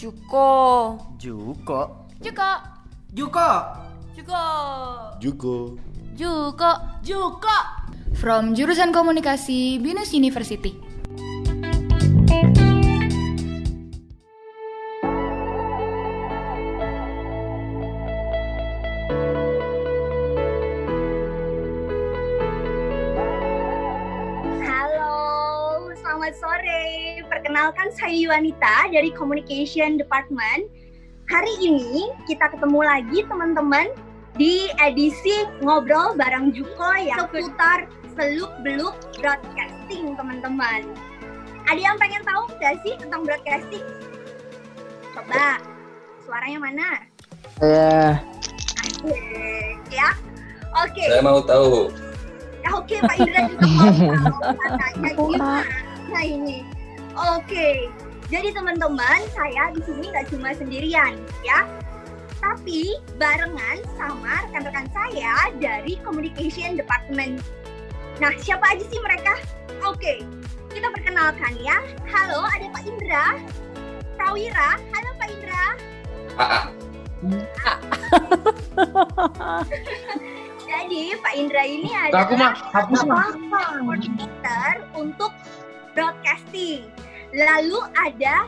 Juko. Juko. Juko. Juko. Juko. Juko. Juko. Juko. From jurusan komunikasi Binus University. Perkenalkan saya Yuanita dari Communication Department. Hari ini kita ketemu lagi teman-teman di edisi Ngobrol Bareng Juko yang seputar seluk-beluk broadcasting teman-teman. Ada yang pengen tahu nggak sih tentang broadcasting? Coba, suaranya mana? Ya, Asik, ya. Oke. Saya mau tahu. Ya, Oke, Pak Indra juga mau tahu katanya gimana ini. Oke, jadi teman-teman, saya di sini nggak cuma sendirian, ya. Tapi barengan sama rekan-rekan saya dari Communication Department. Nah, siapa aja sih mereka? Oke, kita perkenalkan ya. Halo, ada Pak Indra. Prawira, halo Pak Indra. Ah, Jadi Pak Indra ini Aku adalah mah hapus mah. koordinator untuk broadcasting. Lalu ada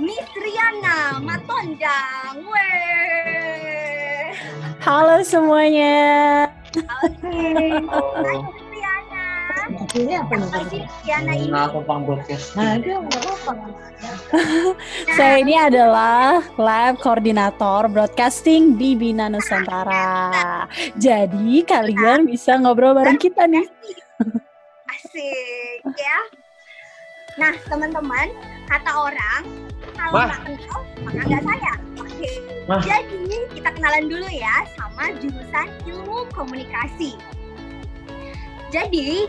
Miss Riana Matondang. Weh. Halo semuanya. Miss Riana. ini apa Riana ini? Nah, aku apa? Nah, Saya ini adalah lab koordinator broadcasting di Bina Nusantara. Jadi kalian bisa ngobrol bareng kita nih. Asik ya. Nah, teman-teman, kata orang kalau nggak kenal maka nggak sayang. Oke. Wah. Jadi kita kenalan dulu ya sama jurusan ilmu komunikasi. Jadi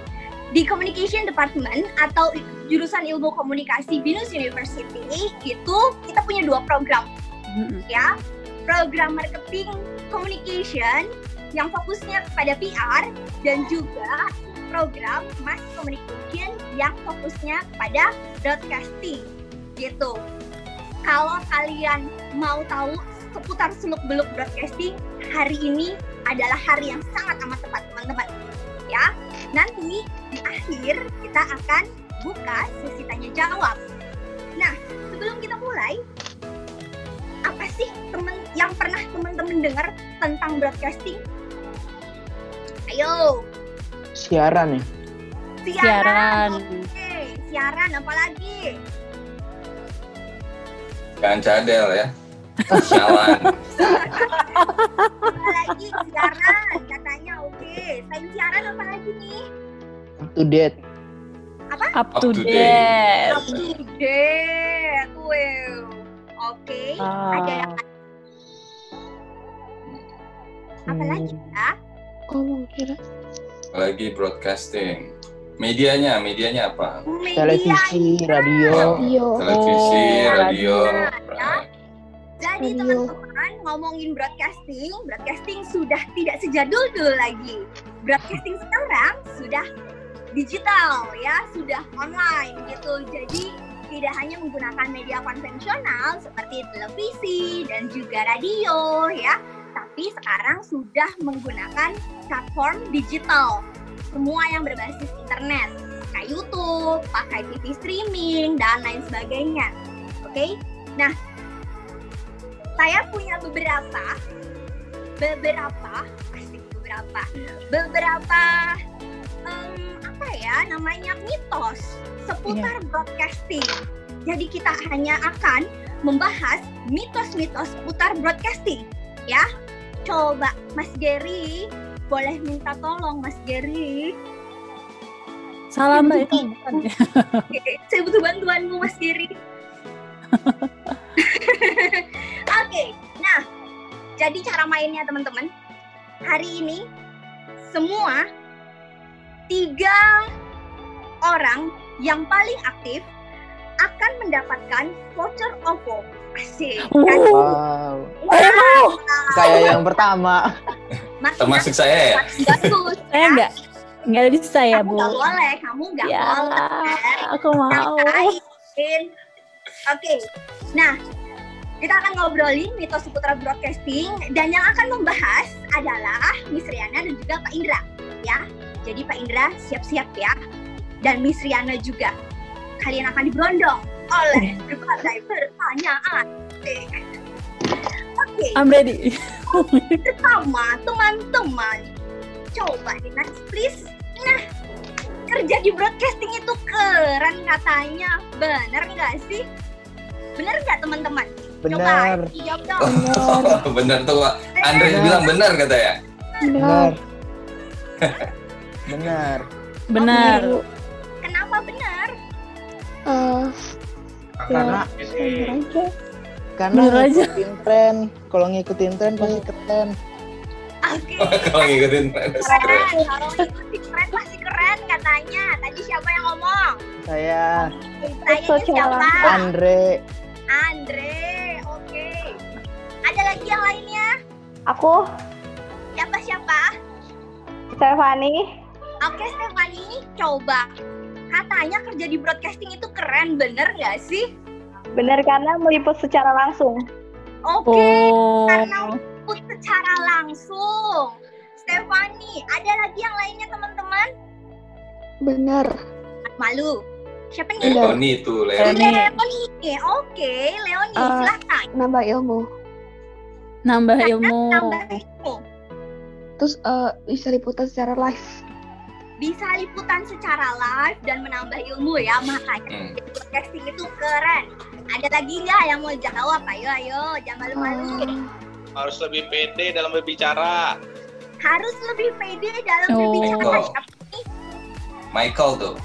di Communication Department atau jurusan ilmu komunikasi Binus University itu kita punya dua program Mm-mm. ya program marketing communication yang fokusnya kepada PR dan juga program mass communication yang fokusnya kepada broadcasting gitu. Kalau kalian mau tahu seputar seluk beluk broadcasting, hari ini adalah hari yang sangat amat tepat teman-teman. Ya, nanti di akhir kita akan buka sesi tanya jawab. Nah, sebelum kita mulai, apa sih temen yang pernah teman-teman dengar tentang broadcasting? Ayo, Siaran ya? Siaran. Oke, siaran apalagi? Jangan cadel ya. Sialan. Apalagi siaran katanya oke. Selain siaran apalagi nih? Up to date. Up to Up to date. Up to date. Wow. Oke. Ada yang Ah, apalagi ya? Ngomong kira. Apalagi broadcasting. Medianya, medianya apa? Media Televisi, radio. Radio. Televisi, Oh, radio. ya. Jadi Radio. teman-teman ngomongin broadcasting, broadcasting sudah tidak sejadul dulu lagi. Broadcasting sekarang sudah digital ya, sudah online gitu. Jadi tidak hanya menggunakan media konvensional seperti televisi dan juga radio ya, tapi sekarang sudah menggunakan platform digital. Semua yang berbasis internet, pakai YouTube, pakai TV streaming dan lain sebagainya. Oke? Nah, saya punya beberapa beberapa pasti beberapa beberapa em, apa ya namanya mitos seputar broadcasting. Jadi kita hanya akan membahas mitos-mitos seputar broadcasting, ya. Coba Mas Gary, boleh minta tolong Mas Gary. Salam mbak itu. bukan ya? Saya butuh bantuanmu Mas Giri. Oke, nah jadi cara mainnya teman-teman. Hari ini semua tiga orang yang paling aktif akan mendapatkan voucher OVO. Asik. kan? Uh, Wow. Saya yang pertama. Masih Termasuk saya ya? bagus. saya enggak enggak bisa ya kamu bu. nggak boleh, kamu nggak Ya, boleh. aku mau. Oke. Nah, Kita akan ngobrolin mitos seputar broadcasting dan yang akan membahas adalah Miss Riana dan juga Pak Indra ya. Jadi Pak Indra siap-siap ya. Dan Miss Riana juga. Kalian akan diberondong oleh berbagai pertanyaan. Oke, I'm ready. pertama teman-teman coba di next please. Nah, kerja di broadcasting itu keren katanya. Bener nggak sih? Bener nggak teman-teman? Benar. Coba jawab dong. Oh, benar tuh Pak. Andre Benar. bilang benar kata ya. Benar. Benar. Benar. Kenapa benar? Eh, Karena bener aja. karena aja. ngikutin tren. Kalau ngikutin tren pasti keren. Kalau ngikutin tren. Keren. Kalau ngikutin keren pasti keren katanya. Tadi siapa yang ngomong? Saya Saya siapa? Andre. Andre. Oke. Ada lagi yang lainnya? Aku Siapa siapa? Stefani. Oke Stefani, coba. Katanya kerja di broadcasting itu keren, bener nggak sih? Bener karena meliput secara langsung. Oke, Oh. karena meliput secara langsung. Stefani, ada lagi yang lainnya teman-teman? Bener. Malu. Siapa nih? Leoni tuh, Leoni. Leoni. Leoni. Oke, Leoni, Eh, silahkan. Nambah ilmu. Nambah ilmu. Tambah ilmu. Terus eh, bisa liputan secara live. Bisa liputan secara live dan menambah ilmu ya, makanya Hmm. broadcasting itu keren. Ada lagi nggak yang mau jawab? Ayo, ayo, jangan malu-malu. Eh, harus lebih pede dalam berbicara. Harus lebih pede dalam Oh. berbicara. Michael. Michael tuh.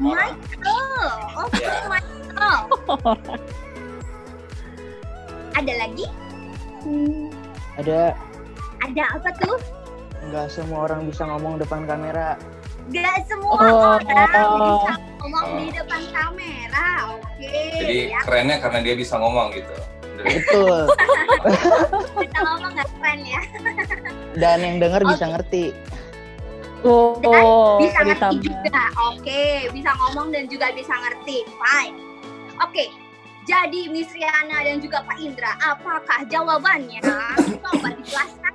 Michael, oke Ya. Michael. Ada lagi? hmm, Ada Ada apa tuh? nggak semua orang bisa ngomong depan kamera. Gak semua Oh. orang bisa ngomong di depan kamera. Oke, Jadi ya kerennya karena dia bisa ngomong gitu. Betul. kita ngomong nggak keren ya. Dan yang denger bisa Oke. ngerti. Oh, bisa ngerti ditambah. juga. Oke, bisa ngomong dan juga bisa ngerti. Fine. Oke. Jadi Miss Riana dan juga Pak Indra, apakah jawabannya? Coba dijelaskan.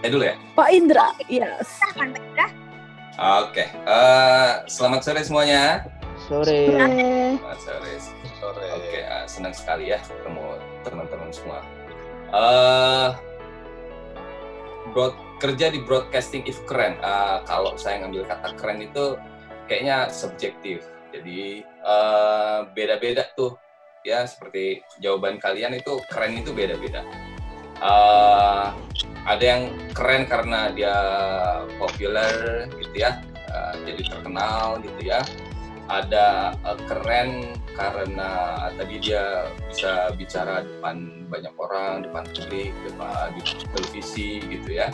Saya dulu ya. Pak Indra, yes. Silakan Pak Indra. Oke. Eh, selamat sore semuanya. Sore. Selamat sore. Sore. Oke, eh, senang sekali ya ketemu teman-teman semua. Eh, broad, kerja di broadcasting itu keren. Eh, kalau saya ngambil kata keren itu kayaknya subjektif. Jadi eh, beda-beda tuh ya seperti jawaban kalian itu keren itu beda-beda. Eh, ada yang keren karena dia populer gitu ya, eh, jadi terkenal gitu ya ada uh, keren karena tadi dia bisa bicara depan banyak orang, depan publik, depan di televisi gitu ya.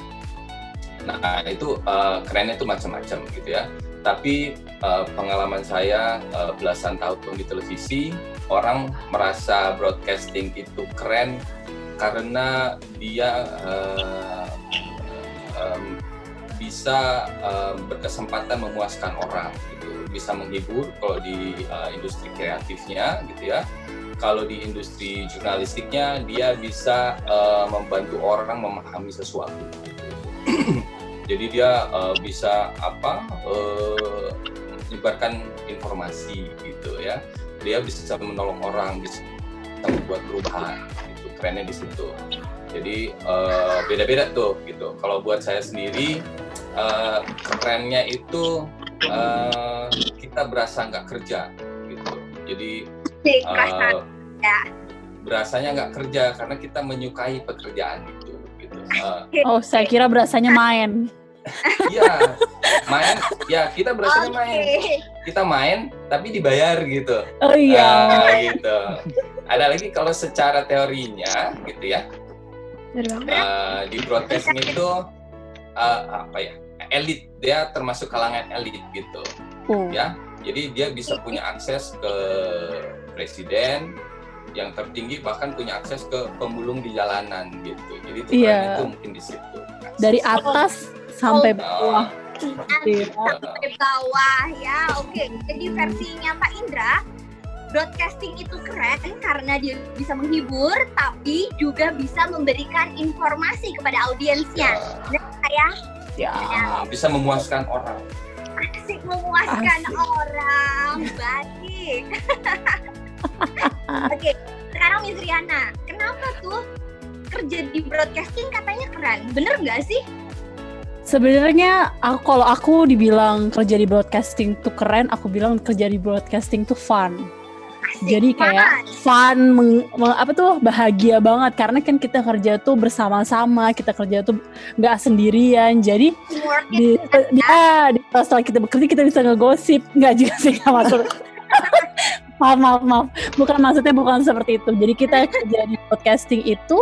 Nah itu uh, kerennya itu macam-macam gitu ya. Tapi uh, pengalaman saya uh, belasan tahun di televisi, orang merasa broadcasting itu keren karena dia uh, um, bisa uh, berkesempatan memuaskan orang gitu. Bisa menghibur kalau di uh, industri kreatifnya gitu ya. Kalau di industri jurnalistiknya dia bisa uh, membantu orang memahami sesuatu gitu. jadi dia uh, bisa apa uh, menyebarkan informasi gitu ya. Dia bisa menolong orang bisa membuat perubahan itu kerennya di situ. Jadi uh, beda-beda tuh gitu. Kalau buat saya sendiri uh, kerennya itu uh, kita berasa nggak kerja gitu. Jadi uh, ya. berasanya nggak kerja karena kita menyukai pekerjaan itu gitu. Uh, Oh, saya kira berasanya main. Iya, main. Ya kita berasanya main. Kita main tapi dibayar gitu. Oh iya. Ah, gitu ada lagi kalau secara teorinya gitu ya eh, di broadcasting itu eh, apa ya elit dia termasuk kalangan elit gitu Oh. ya jadi dia bisa punya akses ke presiden yang tertinggi bahkan punya akses ke pemulung di jalanan gitu jadi itu Iya. keren itu mungkin di situ Dari atas sampai bawah. Nanti Iya. sampai bawah ya. Oke, jadi versinya Pak Indra broadcasting itu keren karena dia bisa menghibur, tapi juga bisa memberikan informasi kepada audiensnya. Nah, saya Ya. Ah, bisa memuaskan orang. asik memuaskan Asik. orang, baik. Oke, sekarang Miss Riana, kenapa tuh kerja di broadcasting katanya keren? Bener nggak sih? Sebenarnya aku kalau aku dibilang kerja di broadcasting tuh keren, aku bilang kerja di broadcasting tuh fun. Asik Jadi kayak banget. fun, meng- meng- apa tuh bahagia banget karena kan kita kerja tuh bersama-sama, kita kerja tuh nggak sendirian. Jadi di, di, ya, di setelah kita bekerja kita bisa ngegosip, nggak juga sih nggak maksud. maaf maaf maaf, bukan maksudnya bukan seperti itu. Jadi kita kerja di podcasting itu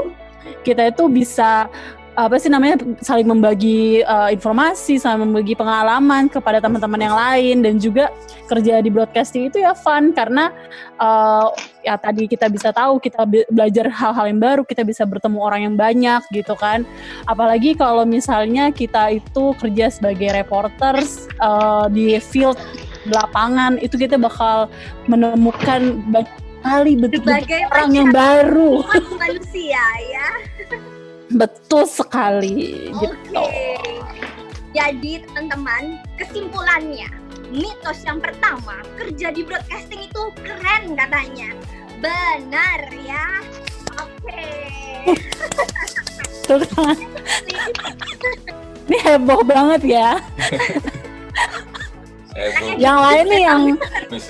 kita itu bisa apa sih namanya saling membagi uh, informasi, saling membagi pengalaman kepada teman-teman yang lain dan juga kerja di broadcasting itu ya fun karena uh, ya tadi kita bisa tahu kita be- belajar hal-hal yang baru, kita bisa bertemu orang yang banyak gitu kan. Apalagi kalau misalnya kita itu kerja sebagai reporters uh, di field lapangan itu kita bakal menemukan banyak kali bentuk Berbagai orang yang baru. manusia ya. Betul sekali gitu. Oke. Jadi teman-teman, kesimpulannya mitos yang pertama kerja di broadcasting itu keren katanya. Benar ya. Oke. Tuh kan. Ini heboh banget ya. Yang lain nih yang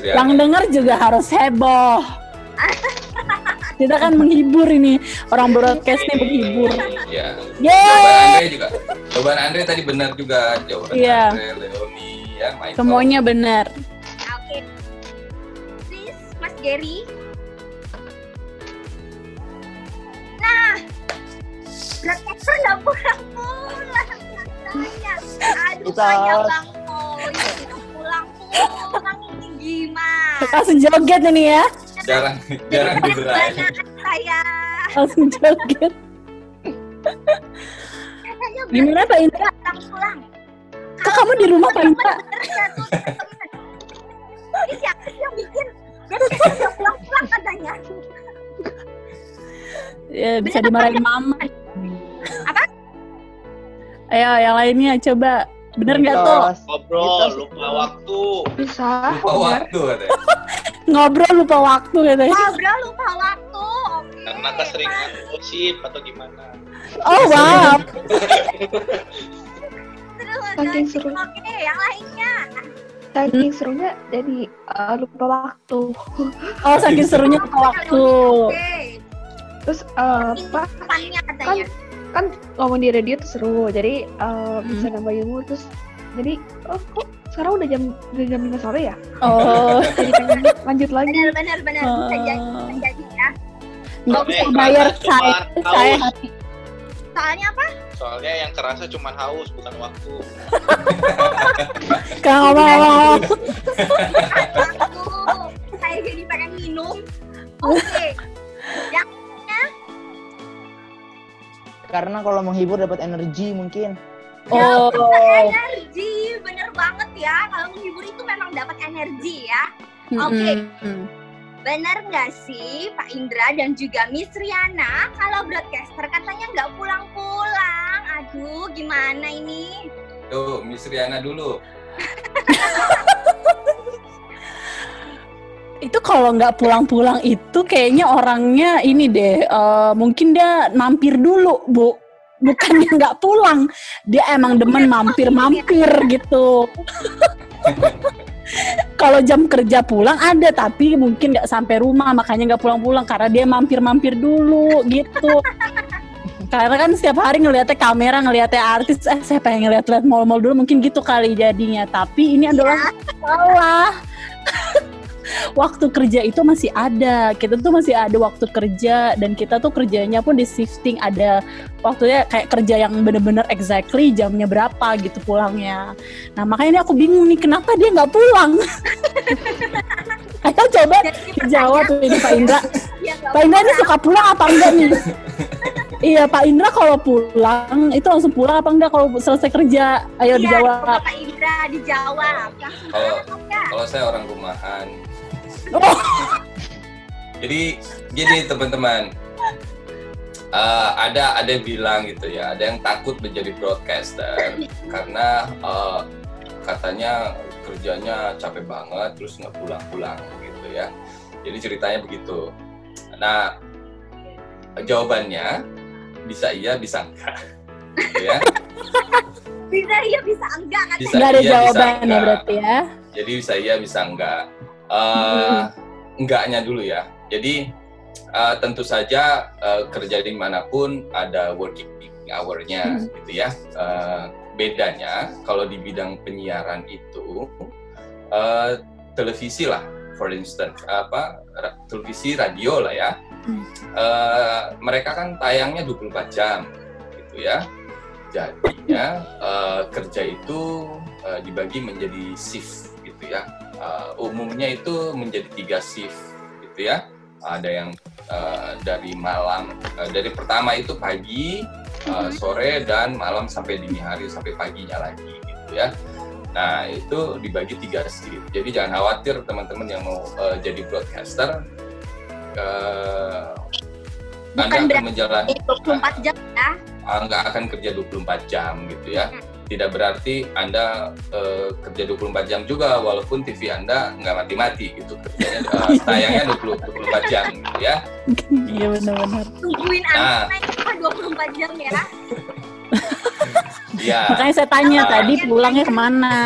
yang denger juga harus heboh. Kita kan menghibur ini orang broadcast nih menghibur. Ya. Jawaban Yeay, Andre juga. Jawaban Andre tadi benar juga. Jawaban Iya. Andre, Leoni, ya, Michael. semuanya benar. Oke. Please, Mas Gary. Nah, broadcaster nggak pulang-pulang. Aduh, Kita- saya bang Boy, nggak pulang-pulang ini gimana? Langsung joget ini ya. Jarang, jarang diberai. Banyak saya. Langsung joget. Gimana Pak Indra? pulang-pulang. Kok kamu di rumah Pak Indra? Ini siapa yang bikin? Pulang-pulang katanya. Ya, bisa dimarahin mama. Apa? Ayo yang lainnya coba. Bener nggak tuh? Ngobrol, Mitos. lupa waktu. Bisa. Lupa benar. waktu katanya. Ngobrol lupa waktu katanya. Ngobrol lupa waktu. Oke. Karena keseringan gosip atau gimana. Oh wow. Terus Saking seru. Oke, yang lainnya. Saking serunya jadi eh, lupa waktu. Oh saking serunya lupa waktu. Oke. Terus eh, apa? Katanya. Kan ngomong di radio tuh seru. Jadi eh, bisa nambah ilmu terus jadi oh kok sekarang udah jam udah jam 5 sore ya? Oh. Jadi pengen lanjut lagi. Benar benar benar bisa jadi bisa jadi ya. Nggak usah yang bayar saya, saya hati. Soalnya apa? Soalnya yang kerasa cuma haus, bukan waktu. Aku saya jadi pengen minum. Oke. Yang Karena kalau menghibur dapat energi mungkin. Oh. energi bener banget ya. Kalau menghibur itu memang dapat energi ya. Oke. Mm-mm. Benar nggak sih Pak Indra dan juga Miss Riana kalau broadcaster katanya nggak pulang-pulang? Aduh, gimana ini? Tuh, Miss Riana dulu. Itu kalau nggak pulang-pulang itu kayaknya orangnya ini deh, eh, mungkin dia mampir dulu, Bu. Bukannya nggak pulang, dia emang demen mampir-mampir gitu. kalau jam kerja pulang ada, tapi mungkin nggak sampai rumah, makanya nggak pulang-pulang karena dia mampir-mampir dulu gitu. Karena kan setiap hari ngeliatnya kamera, ngeliatnya artis, eh saya pengen ngeliat-liat mall-mall dulu, mungkin gitu kali jadinya. Tapi ini adalah salah. waktu kerja itu masih ada. Kita tuh masih ada waktu kerja dan kita tuh kerjanya pun di shifting ada waktunya kayak kerja yang bener-bener exactly jamnya berapa gitu pulangnya. Nah makanya ini aku bingung nih kenapa dia nggak pulang. Ayo coba jawab tuh ini Pak Indra. ya nggak Pak Indra ini suka pulang apa enggak nih? iya Pak Indra kalau pulang itu langsung pulang apa enggak kalau selesai kerja? Ayo Iya, dijawab. Pak Indra dijawab. Kalau- saya orang rumahan, Jadi gini teman-teman, Eh, ada ada yang bilang gitu ya, ada yang takut menjadi broadcaster karena eh, katanya kerjanya capek banget, terus nggak pulang-pulang gitu ya. Jadi ceritanya begitu. Nah jawabannya bisa iya bisa enggak, gitu ya. Bisa iya bisa enggak kan? Bisa Nggak ada iya, bisa jawabannya enggak. berarti ya. Jadi bisa iya bisa enggak. Eh enggaknya dulu ya. Jadi eh, tentu saja eh, kerja di mana pun ada working hour-nya gitu ya. Eh, bedanya kalau di bidang penyiaran itu eh, televisi lah, for instance apa ra- televisi radio lah ya. Hmm. Eh, mereka kan tayangnya 24 jam gitu ya. Jadinya eh, kerja itu eh, dibagi menjadi shift gitu ya. Eh, umumnya itu menjadi tiga shift gitu ya. Ada yang eh, dari malam, eh, dari pertama itu pagi, eh, sore dan malam sampai dini hari sampai paginya lagi gitu ya. Nah itu dibagi tiga shift. Jadi jangan khawatir teman-teman yang mau eh, jadi broadcaster. eh, Bukan anda akan menjalani 24 jam ya. ah, nggak akan kerja 24 jam gitu ya. Tidak berarti Anda eh, kerja 24 jam juga walaupun TV Anda nggak mati-mati gitu. Kerjanya eh, tayangnya 20 24 jam gitu ya. Iya benar-benar. Tungguin Nah. anak naik 24 jam ya. Ya. Makanya saya tanya Ah. tadi pulangnya ke mana?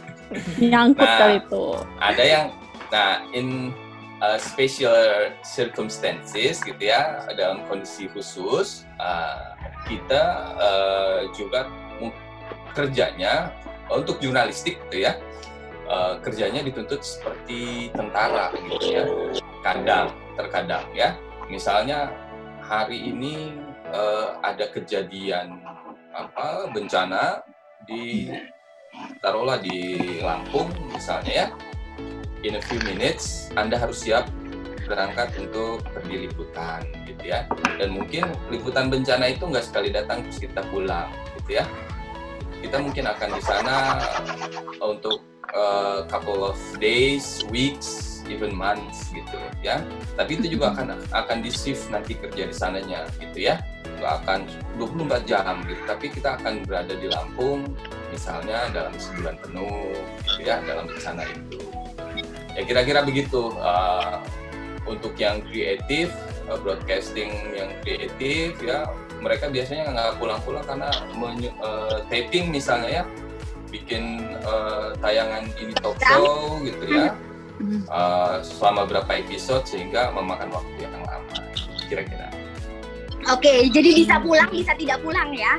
Nyangkut Nah. kali itu. Ada yang nah in uh, special circumstances gitu ya dalam kondisi khusus uh, kita uh, juga kerjanya untuk jurnalistik gitu ya. Uh, kerjanya dituntut seperti tentara gitu ya. Kadang terkadang ya. Misalnya hari ini uh, ada kejadian apa bencana di taruhlah di Lampung misalnya ya. In a few minutes Anda harus siap berangkat untuk pergi liputan gitu ya. Dan mungkin liputan bencana itu nggak sekali datang terus kita pulang gitu ya kita mungkin akan di sana untuk uh, couple of days weeks even months gitu ya. Tapi itu juga akan akan di shift nanti kerja di sananya gitu ya. Nggak akan 24 jam gitu tapi kita akan berada di Lampung misalnya dalam sebulan penuh gitu ya dalam bencana itu. Ya kira-kira begitu Uh, untuk yang kreatif uh, broadcasting yang kreatif ya mereka biasanya nggak pulang-pulang karena menye- uh, taping misalnya ya bikin uh, tayangan ini talk show gitu ya uh, selama berapa episode sehingga memakan waktu yang lama kira-kira Oke, jadi bisa pulang, bisa tidak pulang ya.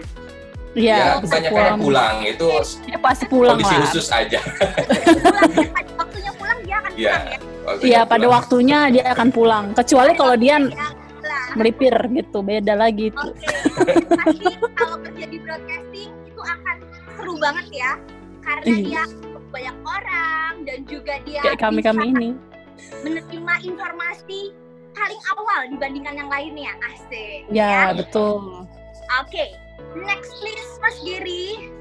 Iya, ya kebanyakan pulang itu Ya, pasti pulang kondisi lah. khusus aja Pulang ya, pada waktunya pulang dia akan Iya. pulang ya. Iya, pada pulang. waktunya dia akan pulang. Kecuali kalau dia Ya, pulang. Melipir gitu, beda lagi itu. Pasti kalau kerja di broadcasting itu akan seru banget ya, karena Iya. dia banyak orang dan juga dia Kayak kami-kami bisa ini. menerima informasi paling awal dibandingkan yang lainnya, asik. Ya, betul. Oke, next please Mas Giri.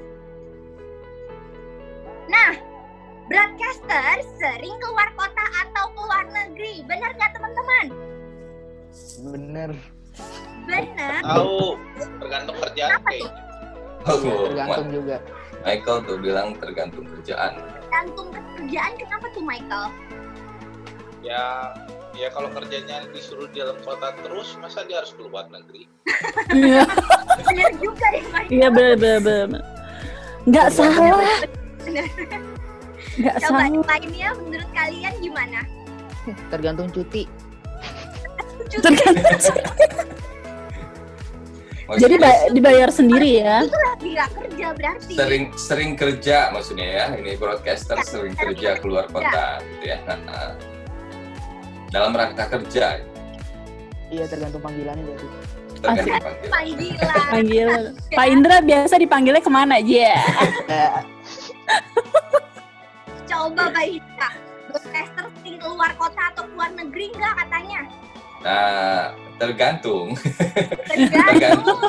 Nah, broadcaster sering keluar kota atau keluar negeri, benar nggak teman-teman? Bener. Benar. Tahu, tergantung kerjaan Kenapa kayaknya. Oh, Tergantung juga. Michael tuh bilang tergantung kerjaan. Tergantung kerjaan kenapa tuh Michael? Ya, ya kalau kerjanya disuruh di dalam kota terus, masa dia harus keluar negeri? Iya, Benar juga ya Michael. iya bener bener bener. Nggak salah, nggak Coba salah. lainnya menurut kalian gimana? Tergantung cuti. Tergantung. Maksudnya Jadi ba- dibayar sendiri ya? Itu lagi nggak kerja berarti. sering sering kerja maksudnya ya ini broadcaster sering kerja keluar kota gitu ya Nah, dalam rangka kerja Iya tergantung panggilannya berarti. tergantung Asik. panggilan. Panggilan. Panggil. Pak Indra biasa dipanggilnya ke mana aja? Ya, Coba Mbak Hita. Broadcaster sering keluar kota atau keluar negeri nggak katanya? Nah tergantung Tergantung.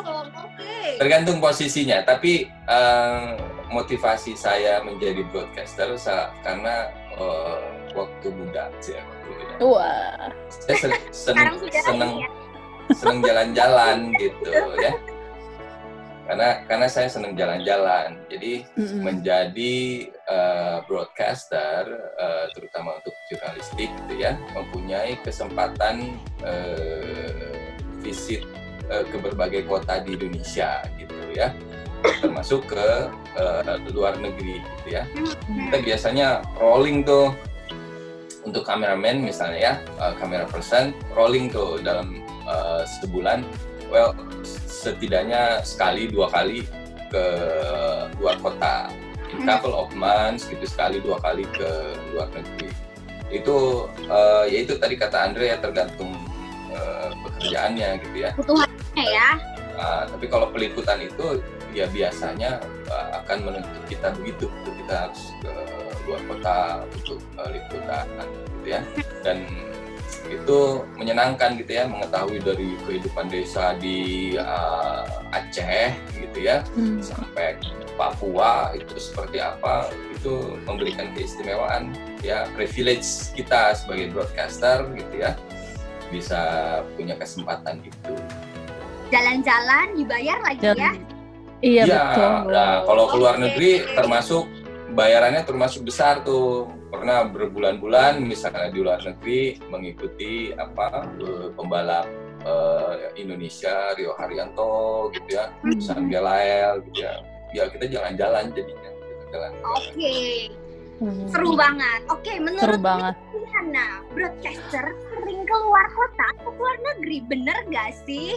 Tergantung posisinya tapi eh, motivasi saya menjadi broadcaster sa- karena eh, waktu muda sih ya, waktu muda. Wah. Saya sen- seneng seneng ya. seneng jalan-jalan gitu ya. Karena karena saya seneng jalan-jalan. Jadi Mm-mm. menjadi eh, broadcaster eh, terutama untuk jurnalistik gitu ya mempunyai kesempatan eh, visit eh, ke berbagai kota di Indonesia gitu ya. Termasuk ke eh, luar negeri gitu ya. Kita biasanya rolling tuh. Untuk kameramen misalnya ya kamera person rolling tuh dalam eh, sebulan. Well setidaknya sekali dua kali ke luar kota in couple of months gitu sekali dua kali ke luar negeri itu eh, ya itu tadi kata Andre ya tergantung eh, pekerjaannya gitu ya Kebutuhannya ya. Nah, tapi kalau peliputan itu ya biasanya uh, akan menuntut kita begitu, gitu. kita harus ke luar kota untuk uh, liputan gitu ya. Dan itu menyenangkan gitu ya mengetahui dari kehidupan desa di uh, Aceh gitu ya Hmm. sampai Papua itu seperti apa itu memberikan keistimewaan ya privilege kita sebagai broadcaster gitu ya bisa punya kesempatan itu. Jalan-jalan dibayar lagi Jalan- ya. Iya Ya, betul. nah, kalau ke luar negeri termasuk bayarannya termasuk besar tuh. Pernah berbulan-bulan misalnya di luar negeri mengikuti apa eh, pembalap eh, Indonesia Rio Haryanto gitu ya, Sambia Lael gitu ya. Ya kita jalan-jalan jadinya. Kita jalan. Oke, Hmm. seru banget. Oke, Seru menurut banget. Hana, broadcaster sering keluar kota atau keluar negeri, bener gak sih?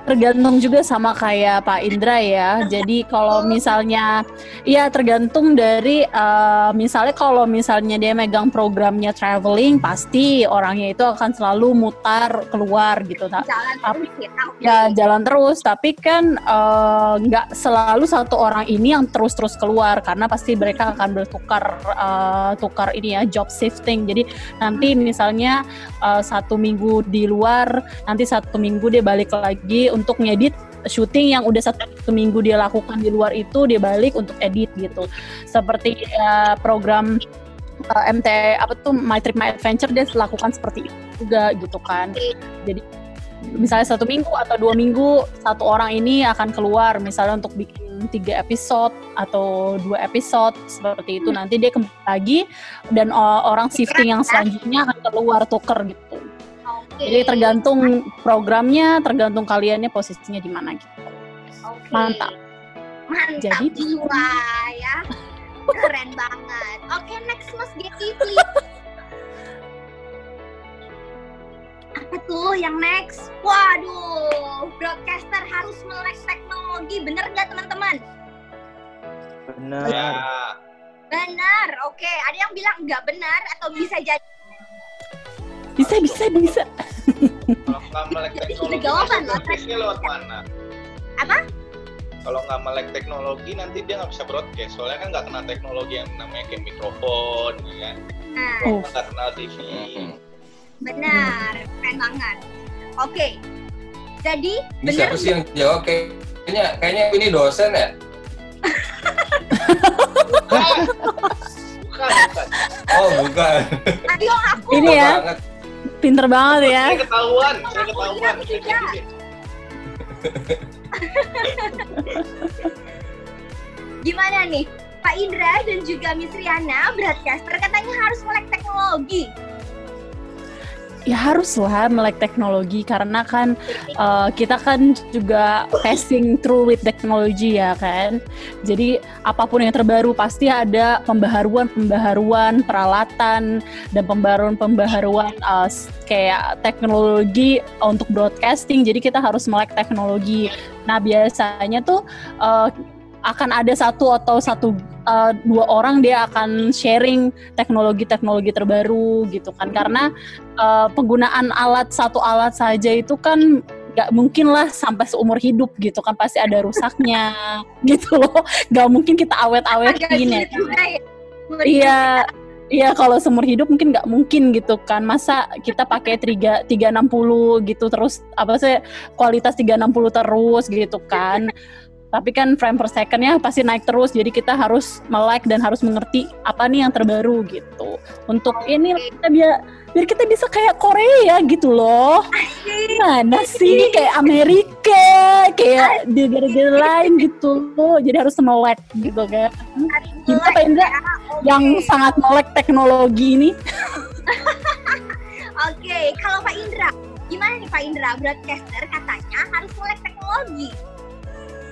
Tergantung juga sama kayak Pak Indra ya. Jadi kalau misalnya, ya tergantung dari eh, misalnya kalau misalnya dia megang programnya traveling, pasti orangnya itu akan selalu mutar keluar gitu. Nah, Jalan Tapi- terus ya. Ya jalan terus tapi kan eh, nggak selalu satu orang ini yang terus-terus keluar karena pasti mereka akan bertukar eh, tukar ini ya job shifting jadi nanti misalnya eh, satu minggu di luar nanti satu minggu dia balik lagi untuk ngedit syuting yang udah satu minggu dia lakukan di luar itu dia balik untuk edit gitu. Seperti eh, program eh, MT apa tuh My Trip My Adventure dia lakukan seperti itu juga gitu kan. Jadi misalnya satu minggu atau dua minggu satu orang ini akan keluar misalnya untuk bikin tiga episode atau dua episode seperti itu. Nanti dia kembali lagi dan o- orang shifting yang selanjutnya akan keluar tuker gitu. Jadi tergantung programnya tergantung kaliannya posisinya di mana gitu Oke. mantap. Mantap Jadi- jiwa ya. Keren banget. Oke, next Mas Geki please. Apa tuh yang next? Waduh, broadcaster harus melek teknologi, bener nggak teman-teman? Benar. Ya, Benar, oke. Ada yang bilang nggak benar atau bisa jadi bisa bisa bisa kalau nggak melek teknologi, jawaban lewat mana? Apa? Kalau nggak melek teknologi, nanti dia nggak bisa broadcast. Soalnya kan nggak kenal teknologi yang namanya kayak mikrofon, ya kan? Nah, Oh. Nggak kenal TV. Benar, keren banget. Oke. Jadi Ini benar siapa sih yang jawab Kayak- kayaknya kayaknya ini dosen ya? Bukan, bukan. Oh bukan. ayo aku ini ya Banget. Pinter banget ya Saya ketahuan, saya ketahuan. Gimana nih? Pak Indra dan juga Miss Riana, broadcaster katanya harus melek teknologi. Ya harus lah melek teknologi karena kan uh, kita kan juga passing through with technology ya kan. Jadi apa pun yang terbaru pasti ada pembaharuan-pembaharuan peralatan dan pembaharuan-pembaharuan uh, s- kayak teknologi untuk broadcasting. Jadi kita harus melek teknologi. Nah biasanya tuh uh, akan ada satu atau satu uh, dua orang dia akan sharing teknologi-teknologi terbaru gitu kan. Karena uh, penggunaan alat satu alat saja itu kan nggak mungkin lah sampai seumur hidup gitu kan. Pasti ada rusaknya gitu loh. Nggak mungkin kita awet-awetin ya. Sulit juga ya. iya iya kalau seumur hidup mungkin nggak mungkin gitu kan. Masa kita pakai tiga 360 gitu terus apa sih kualitas 360 terus gitu kan Tapi kan frame per secondnya pasti naik terus, jadi kita harus melek dan harus mengerti apa nih yang terbaru gitu. Untuk ini kita biar biar kita bisa kayak Korea gitu loh. Mana sih kayak Amerika, kayak di negara lain gitu loh. Jadi harus melek gitu kan. Gimana Pak Indra yang sangat melek teknologi ini? Oke, kalau Pak Indra, gimana nih Pak Indra? Broadcaster katanya harus melek teknologi.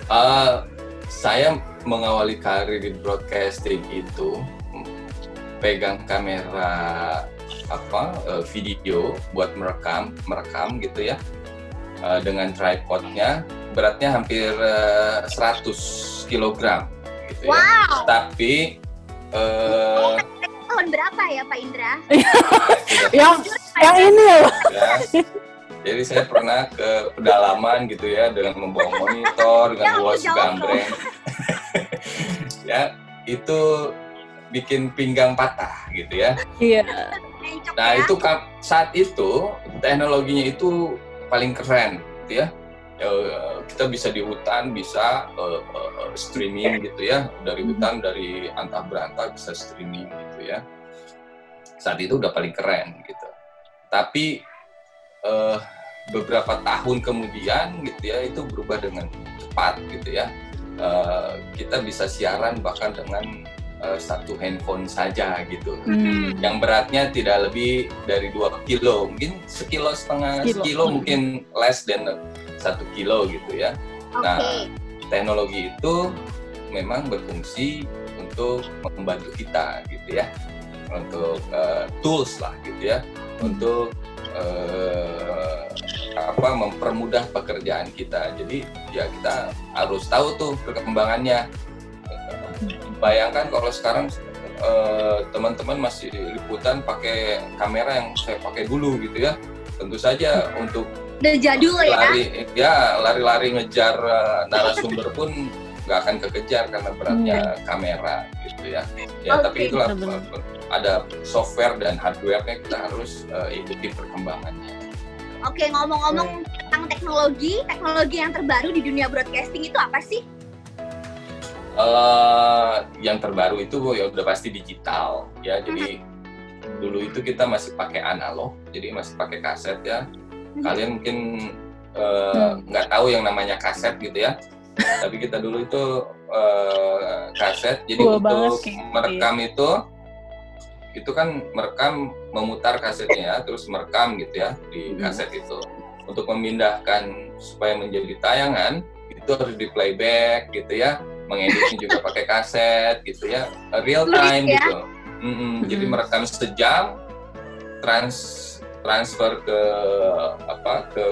Uh, saya mengawali karir di broadcasting itu pegang kamera apa uh, video buat merekam merekam gitu ya uh, dengan tripodnya beratnya hampir uh, 100 kg gitu ya Wow. tapi uh, Tahun berapa ya Pak Indra? yang yang ini ya. Ya. Jadi saya pernah ke pedalaman gitu ya dengan membawa monitor, dengan Ya, bawa jauh gambreng. ya, itu bikin pinggang patah gitu ya. Iya. Nah, ya. itu saat itu teknologinya itu paling keren gitu ya. Eh, kita bisa di hutan bisa eh, eh, streaming gitu ya dari hutan dari antah berantah bisa streaming gitu ya saat itu udah paling keren gitu tapi eh, beberapa tahun kemudian gitu ya itu berubah dengan cepat gitu ya Eh, kita bisa siaran bahkan dengan eh, satu handphone saja gitu Hmm. yang beratnya tidak lebih dari dua kilo mungkin sekilo setengah Sekilo. sekilo Hmm. mungkin less than satu kilo gitu ya Oke. nah, teknologi itu memang berfungsi untuk membantu kita gitu ya untuk eh, tools lah gitu ya untuk eh, apa mempermudah pekerjaan kita. Jadi ya kita harus tahu tuh perkembangannya. Bayangkan kalau sekarang eh, teman-teman masih liputan pakai kamera yang saya pakai dulu gitu ya. Tentu saja untuk Udah jadul ya. lari ya lari-lari ngejar uh, narasumber pun nggak akan kekejar karena beratnya kamera gitu ya. Ya Oke, tapi itulah benar-benar. uh, ada software dan hardware-nya kita harus uh, ikuti perkembangannya. Oke, ngomong-ngomong tentang teknologi, teknologi yang terbaru di dunia broadcasting itu apa sih? Uh, yang terbaru itu ya udah pasti digital ya. Jadi dulu itu kita masih pakai analog jadi masih pakai kaset ya. Kalian mungkin uh, nggak tahu yang namanya kaset gitu ya. Tapi kita dulu itu uh, kaset jadi banget untuk kayaknya. merekam itu itu kan merekam memutar kasetnya ya, terus merekam gitu ya di Hmm. kaset itu untuk memindahkan supaya menjadi tayangan itu harus di playback gitu ya mengeditnya juga pakai kaset gitu ya real time ya? gitu Mm-mm. jadi Mm. merekam sejam trans transfer ke apa ke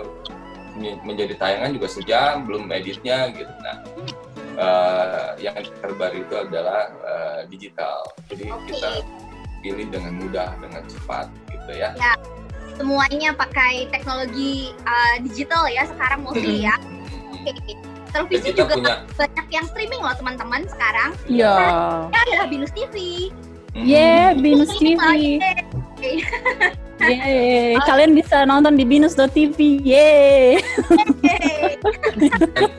men- menjadi tayangan juga sejam belum editnya gitu nah eh, yang terbaru itu adalah eh, digital jadi Oke. kita pilih dengan mudah dengan cepat gitu ya Semuanya pakai teknologi uh, digital ya sekarang mostly ya. Mm. Oke. dan Televisi juga punya banyak yang streaming loh teman-teman sekarang. Iya. Ya adalah Binus TV. Mm. Yeah, Binus TV. Yeay. Kalian bisa nonton di binus.tv. Yeay.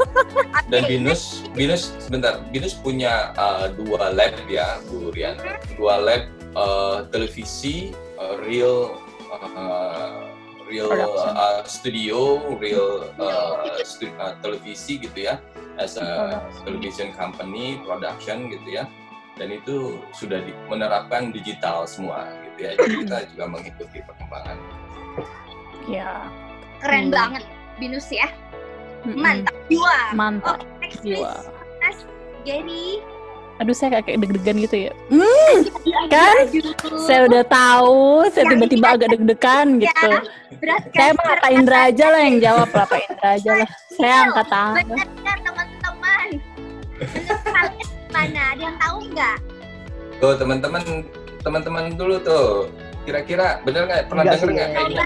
dan Binus Binus sebentar Binus punya uh, dua lab ya Bu Rian dua lab uh, televisi uh, real uh, real uh, studio real uh, stu- uh, televisi gitu ya as a television company production gitu ya dan itu sudah di- menerapkan digital semua gitu ya jadi kita juga mengikuti perkembangan Ya. Keren Hmm. banget Binus ya. Mm-mm. Mantap jiwa. Mantap. Next Jiwa. please. Mas Gary. Aduh, saya kayak deg-degan gitu ya. Hmm, kan? Saya udah tahu, saya Ya, tiba-tiba agak deg-degan gitu. Berat Saya mah Pak Indra aja lah yang jawab lah, Pak Indra aja lah. Saya angkat tangan. Benar teman-teman. Mana? Ada yang tahu nggak? tuh teman-teman teman-teman dulu tuh kira-kira bener nggak pernah Enggak denger nggak kayak gini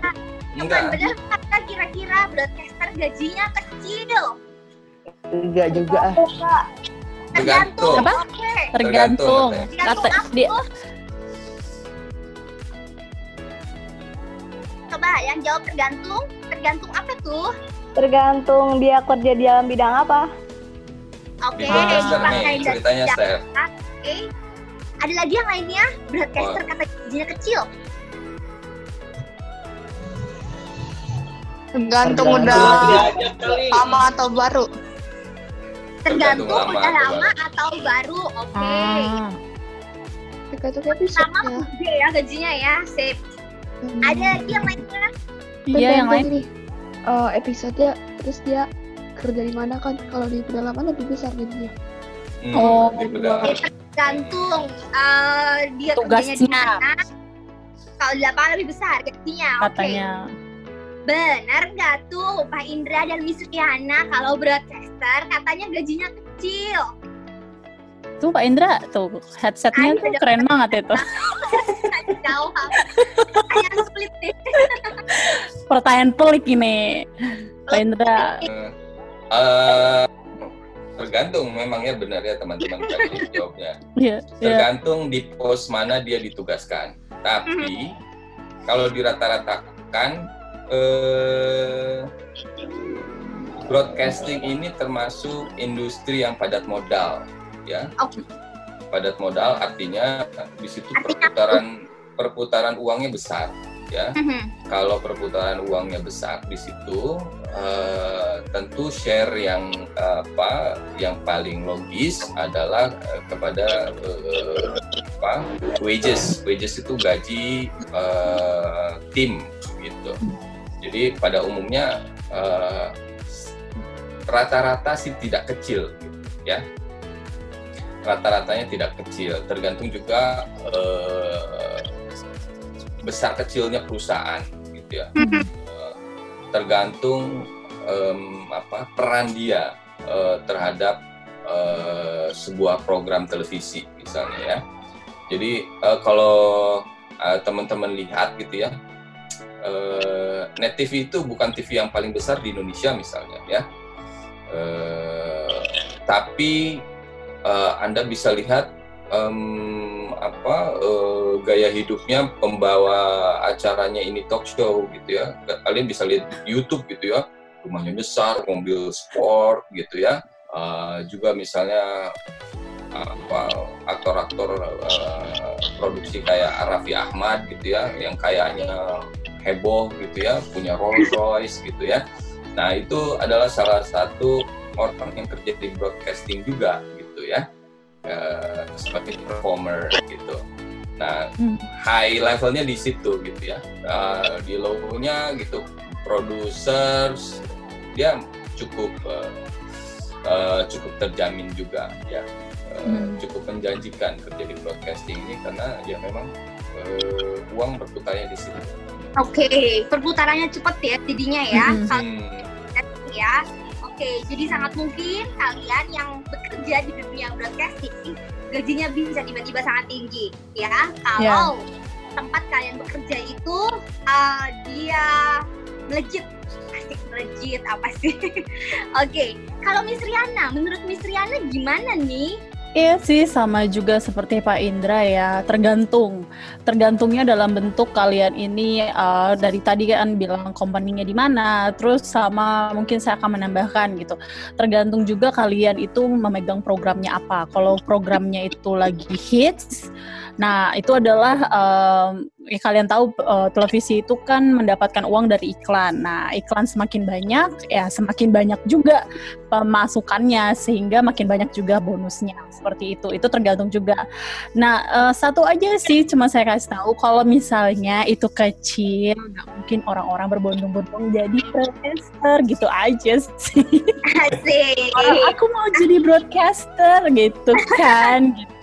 enggak benar nggak kira-kira broadcaster gajinya kecil? Enggak juga ah. Tergantung. Apa? Tergantung. Tergantung, Kata dia. Coba yang jawab tergantung. Tergantung apa tuh? Tergantung dia kerja di dalam bidang apa. Oke, dipakai nih ceritanya tidak. Steph. Oke. Ada lagi yang lainnya? Broadcaster kata gajinya kecil. Tergantung Tergantung. udah lama atau baru. Tergantung lama udah lama atau baru. Oke. Ah, Tergantung Lama episode-nya. gede ya gajinya ya. Sip. Hmm. Ada lagi yang lainnya? iya yang lain. nih eh, episode terus dia kerja di mana kan kalau di pedalaman lebih besar gajinya Hmm, Oh, benar. Tergantung eh, dia kerjanya di mana. Kalau di lapangan lebih besar gajinya. Oke. katanya. Benar nggak tuh Pak Indra dan Miss Riana kalau broadcaster katanya gajinya kecil. Tuh Pak Indra, tuh headsetnya tuh keren banget itu. Jawab. Pertanyaan sulit nih. Pertanyaan pelik ini, Pak Indra. Eh, tergantung memang ya benar ya teman-teman jawabnya. Iya, iya. Tergantung di pos mana dia ditugaskan. Tapi kalau dirata-ratakan eh, broadcasting ini termasuk industri yang padat modal, ya. Oke. Padat modal artinya di situ perputaran perputaran uangnya besar, ya. Mhm. Kalau perputaran uangnya besar di situ eh, tentu share yang apa yang paling logis adalah eh, kepada eh, apa wages wages itu gaji eh, tim gitu jadi pada umumnya eh, rata-rata sih tidak kecil gitu, ya rata-ratanya tidak kecil tergantung juga eh, besar kecilnya perusahaan gitu ya Mhm. Eh, tergantung em, apa peran dia eh, terhadap eh, sebuah program televisi misalnya ya. Jadi eh, kalau eh, teman-teman lihat gitu ya, eh, Net TV itu bukan TV yang paling besar di Indonesia misalnya ya. Eh, tapi eh, Anda bisa lihat em, apa eh, gaya hidupnya pembawa acaranya ini talk show gitu ya. Kalian bisa lihat YouTube gitu ya. Rumahnya besar mobil sport gitu ya. Eh, juga misalnya apa aktor-aktor eh, produksi kayak Raffi Ahmad gitu ya yang kayaknya heboh gitu ya punya Rolls Royce gitu ya nah itu adalah salah satu orang yang kerja di broadcasting juga gitu ya eh, sebagai performer gitu. Nah, Hmm. high levelnya di situ gitu ya. Eh, di low-nya gitu, producers dia cukup eh, eh, cukup terjamin juga ya, Hmm. cukup menjanjikan kerja di broadcasting ini karena ya memang eh, uang berputarnya di situ. Oke, perputarannya cepet ya jadinya ya. Mhm. Kalau ya. Oke, jadi sangat mungkin kalian yang bekerja di dunia broadcasting gajinya bisa tiba-tiba sangat tinggi ya. Kalau tempat kalian bekerja itu uh, dia melejit asik melejit apa sih? Oke, kalau Miss Riana, menurut Miss Riana gimana nih? Iya sih sama juga seperti Pak Indra ya tergantung. Tergantungnya dalam bentuk kalian ini eh, dari tadi kan bilang company-nya di mana terus sama mungkin saya akan menambahkan gitu. Tergantung juga kalian itu memegang programnya apa. Kalau programnya itu lagi hits nah itu adalah em, ya kalian tahu eh, televisi itu kan mendapatkan uang dari iklan nah iklan semakin banyak ya semakin banyak juga pemasukannya sehingga makin banyak juga bonusnya seperti itu itu tergantung juga nah eh, satu aja sih cuma saya kasih tahu kalau misalnya itu kecil nggak mungkin orang-orang berbondong-bondong jadi broadcaster gitu aja sih Asik. orang aku mau jadi broadcaster gitu kan gitu.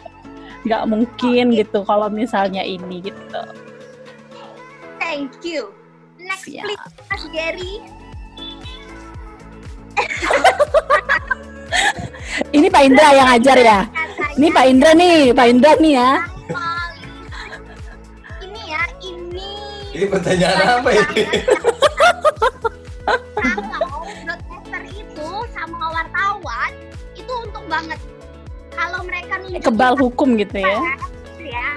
Nggak mungkin gitu kalau misalnya ini gitu Thank you. Next Siap. please, Mas Gary. ini Pak Indra yang ngajar ya ini Pak Indra nih Pak Indra nih ya Ini ya, ini Ini pertanyaan apa ini? kalau broadcaster itu sama wartawan itu untung banget. Kalau mereka nunjukin kebal hukum gitu ya ya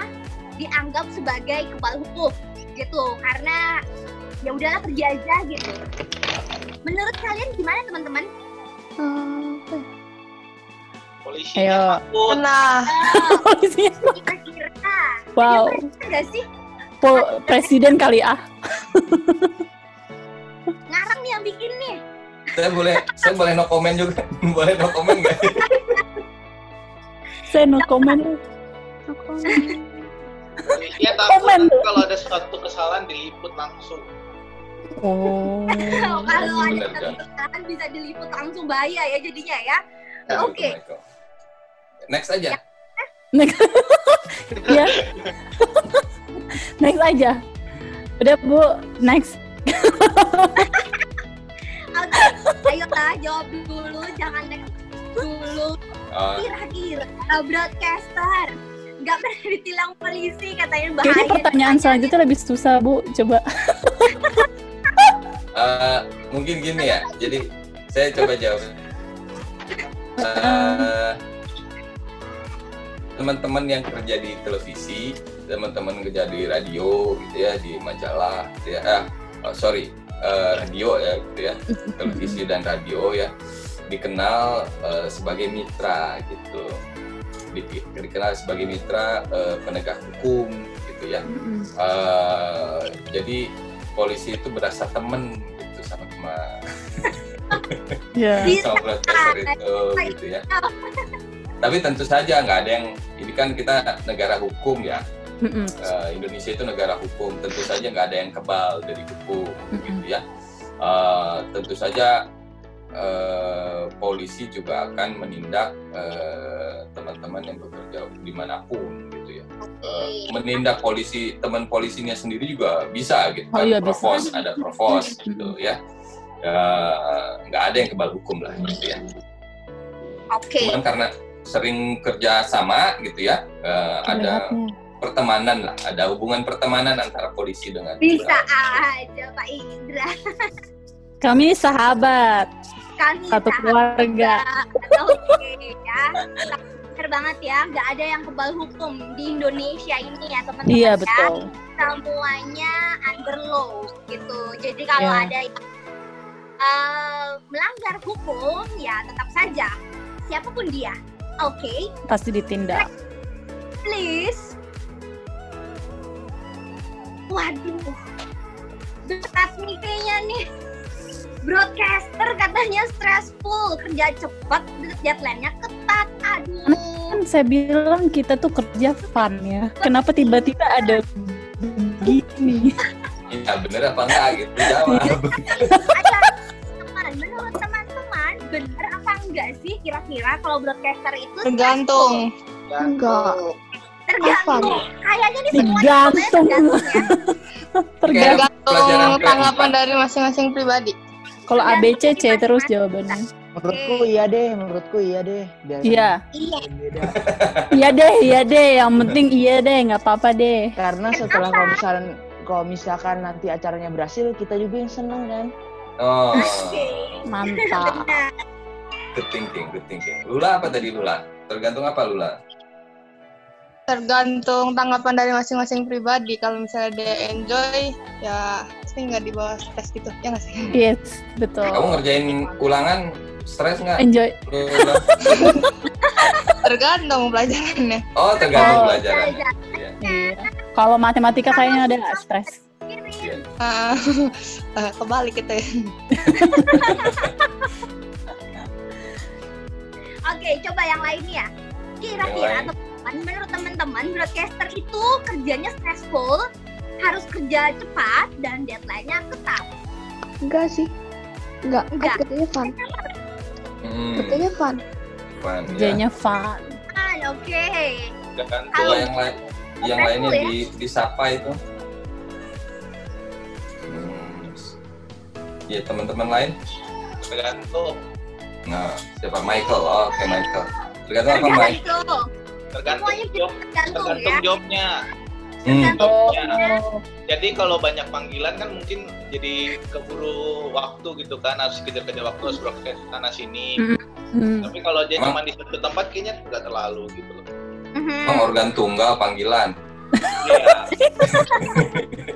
dianggap sebagai kebal hukum gitu karena ya udahlah kerja aja gitu. Menurut kalian gimana teman-teman? Eh, apa ya? Polisinya Ayo. takut. Nah, Polisinya. Kira-kira. Wow. Ada nggak sih? Po- presiden kali ah. Ngarang nih yang bikin nih. Saya boleh, saya boleh no comment juga. boleh no comment nggak? Saya no. Polisinya takut Komen nanti tuh. kalau ada suatu kesalahan diliput langsung. Oh. Kalau ada kan? kesalahan bisa diliput langsung bahaya ya jadinya ya. Aduh, Oke. Michael. Next aja. Next. ya. next aja. Udah Bu, next. Oke, ayo lah jawab dulu, jangan next dulu. Uh, Kira-kira broadcaster nggak pernah ditilang polisi katanya bahaya. Kayaknya pertanyaan selanjutnya lebih susah Bu. Coba. uh, mungkin gini ya. Jadi saya coba jawab. Uh, teman-teman yang kerja di televisi, teman-teman kerja di radio gitu ya, di majalah gitu ya. Ah, oh, sorry, eh, radio ya gitu ya, televisi dan radio ya dikenal eh, sebagai mitra gitu. Di- dikenal sebagai mitra eh, penegak hukum gitu ya. Eh, jadi polisi itu berasa temen gitu sama sama Ya. Bisa. sama broadcaster itu gitu ya. Tapi tentu saja nggak ada yang ini kan kita negara hukum ya. Mm-mm. Eh, Indonesia itu negara hukum. Tentu saja nggak ada yang kebal dari hukum Mm-mm. gitu ya. Eh, tentu saja eh, polisi juga akan menindak eh, teman-teman yang bekerja di mana pun gitu ya. Eh, menindak polisi teman polisinya sendiri juga bisa gitu Oh kan. iya, bisa. provos ada provos gitu ya. Ya, nggak ada yang kebal hukum lah gitu ya. Oke, Cuman karena sering kerja sama gitu ya, eh, ada pertemanan lah, ada hubungan pertemanan antara polisi dengan bisa aja Pak Indra. Kami sahabat. Kami Satu keluarga. Oke ya. Benar banget ya, nggak ada yang kebal hukum di Indonesia ini ya teman-teman. Iya ya. betul. Semuanya under law gitu. Jadi kalau Ya. ada yang eh, melanggar hukum ya tetap saja siapa pun dia. Oke, Pasti ditindak. please. Waduh, berat nih kayaknya nih. Broadcaster katanya stressful, kerja cepat, deadline-nya ketat. Aduh. Kan saya bilang kita tuh kerja fun ya. Kenapa tiba-tiba ada begini? Iya bener apa enggak gitu jawab. Ada teman, menurut teman-teman, bener apa enggak sih kira-kira kalau broadcaster itu tergantung. Enggak. tergantung. Kayaknya nih semua Tergantung. tergantung ya. Tergantung. Tanggapan dari masing-masing pribadi. Kalau ABC C terus jawabannya. Menurutku iya deh, menurutku iya deh. Biar Iya, Iya, iya deh, iya deh. Yang penting iya deh, nggak apa-apa deh. Karena setelah kalau misalkan kalau misalkan nanti acaranya berhasil, kita juga yang seneng kan. Oh, Mantap. good thinking, good thinking. Lula apa tadi Lula? Tergantung apa Lula? Tergantung tanggapan dari masing-masing pribadi. Kalau misalnya dia enjoy, ya pasti nggak dibawa stres gitu. Ya nggak sih? Yes, betul. Kamu ngerjain ulangan stres nggak? Enjoy. Tergantung pelajarannya. Oh tergantung Oh. pelajaran. Belajar. Iya. Iya. Kalau matematika kayaknya ada nggak stres. Iya. Eh, kebalik gitu ya. Oke, coba yang lainnya. Kira-kira teman menurut teman-teman broadcaster itu kerjanya stressful, harus kerja cepat dan deadline-nya ketat. Enggak sih. Enggak, Enggak. kan kerjanya fun. Hmm, Kerjanya fun. fun, ya. Kerjanya fun. Ah, oke. Tergantung. Coba yang lain, yang Stressful lainnya ya. di disapa itu. Hmm. Ya teman-teman lain. Tergantung. Nah, siapa Michael? Oh, oke Michael. Tergantung apa Mike? Tergantung. Tergantung job. tergantung ya. Tergantung jobnya. Hmm. Jobnya. Jadi kalau banyak panggilan kan mungkin jadi keburu waktu gitu kan harus kejar-kejar waktu harus broadcast sana sini. Hmm. Tapi kalau dia Emang- cuma di satu tempat kayaknya nggak terlalu gitu loh. Mhm. Emang organ tunggal panggilan. Iya.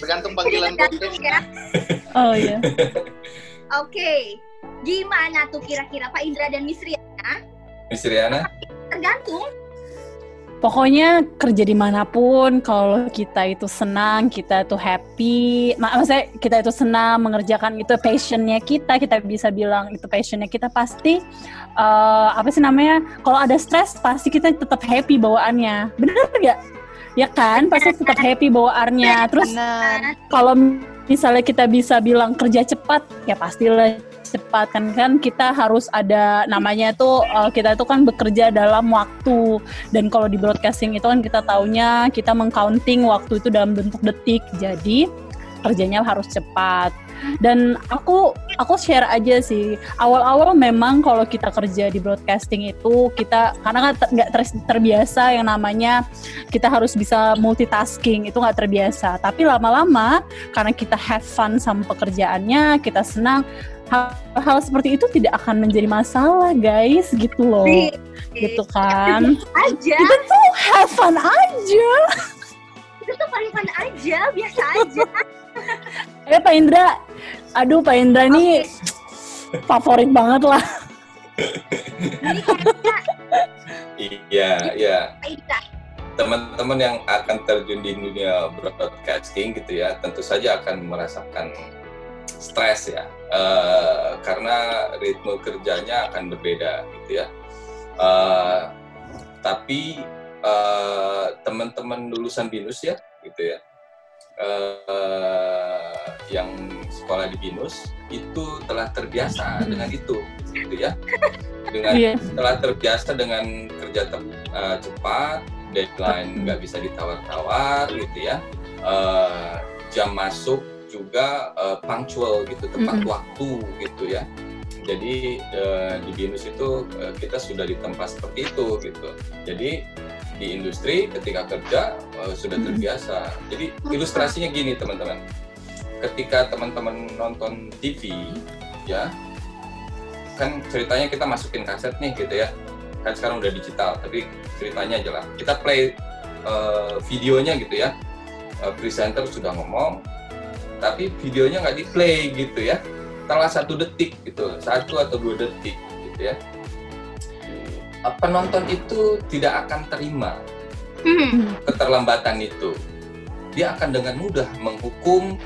Tergantung panggilan Tergantung ya. Oh iya. Oke. Gimana tuh kira-kira Pak Indra dan Miss Riana? Miss Riana? Tergantung. Pokoknya kerja di mana pun, kalau kita itu senang, kita itu happy, mak- maksudnya kita itu senang mengerjakan itu passionnya kita, kita bisa bilang itu passionnya kita pasti eh, apa sih namanya? Kalau ada stres pasti kita tetap happy bawaannya, bener nggak? Ya kan, pasti tetap happy bawaannya. Terus kalau misalnya kita bisa bilang kerja cepat, ya pastilah cepat kan kan kita harus ada namanya tuh eh, kita itu kan bekerja dalam waktu. Dan kalau di broadcasting itu kan kita taunya kita mengcounting waktu itu dalam bentuk detik. Jadi kerjanya harus cepat. Dan aku aku share aja sih awal-awal memang kalau kita kerja di broadcasting itu kita karena kan nggak ter- terbiasa yang namanya kita harus bisa multitasking itu nggak terbiasa. Tapi lama-lama karena kita have fun sama pekerjaannya kita senang hal-hal seperti itu tidak akan menjadi masalah guys gitu loh. Di- gitu kan? aja. Kita tuh have fun aja. Itu tuh paling fun aja biasa aja. Eh Pak Indra. Aduh Pak Indra ini favorit banget lah. Jadi kayaknya Iya, iya. Teman-teman yang akan terjun di dunia broadcasting gitu ya, tentu saja akan merasakan stres ya, Eh, karena ritme kerjanya akan berbeda gitu ya. Eh, tapi eh, teman-teman lulusan binus ya, gitu ya, eh, yang sekolah di binus itu telah terbiasa dengan itu, gitu ya, dengan Iya. telah terbiasa dengan kerja te- eh, cepat, deadline nggak bisa ditawar-tawar gitu ya, Eh, jam masuk juga eh, punctual gitu, tepat Mm-mm. waktu gitu ya. Jadi eh, di binus itu eh, kita sudah ditempa seperti itu gitu. Jadi di industri ketika kerja eh, sudah Mm-mm. terbiasa. Jadi ilustrasinya gini teman-teman, ketika teman-teman nonton TV ya kan ceritanya kita masukin kaset nih gitu ya kan sekarang udah digital tapi ceritanya aja lah kita play eh, videonya gitu ya Eh, presenter sudah ngomong tapi videonya nggak di play gitu ya. Setelah satu detik gitu satu atau dua detik gitu ya. Eh, penonton itu tidak akan terima Hmm. keterlambatan itu. Dia akan dengan mudah menghukum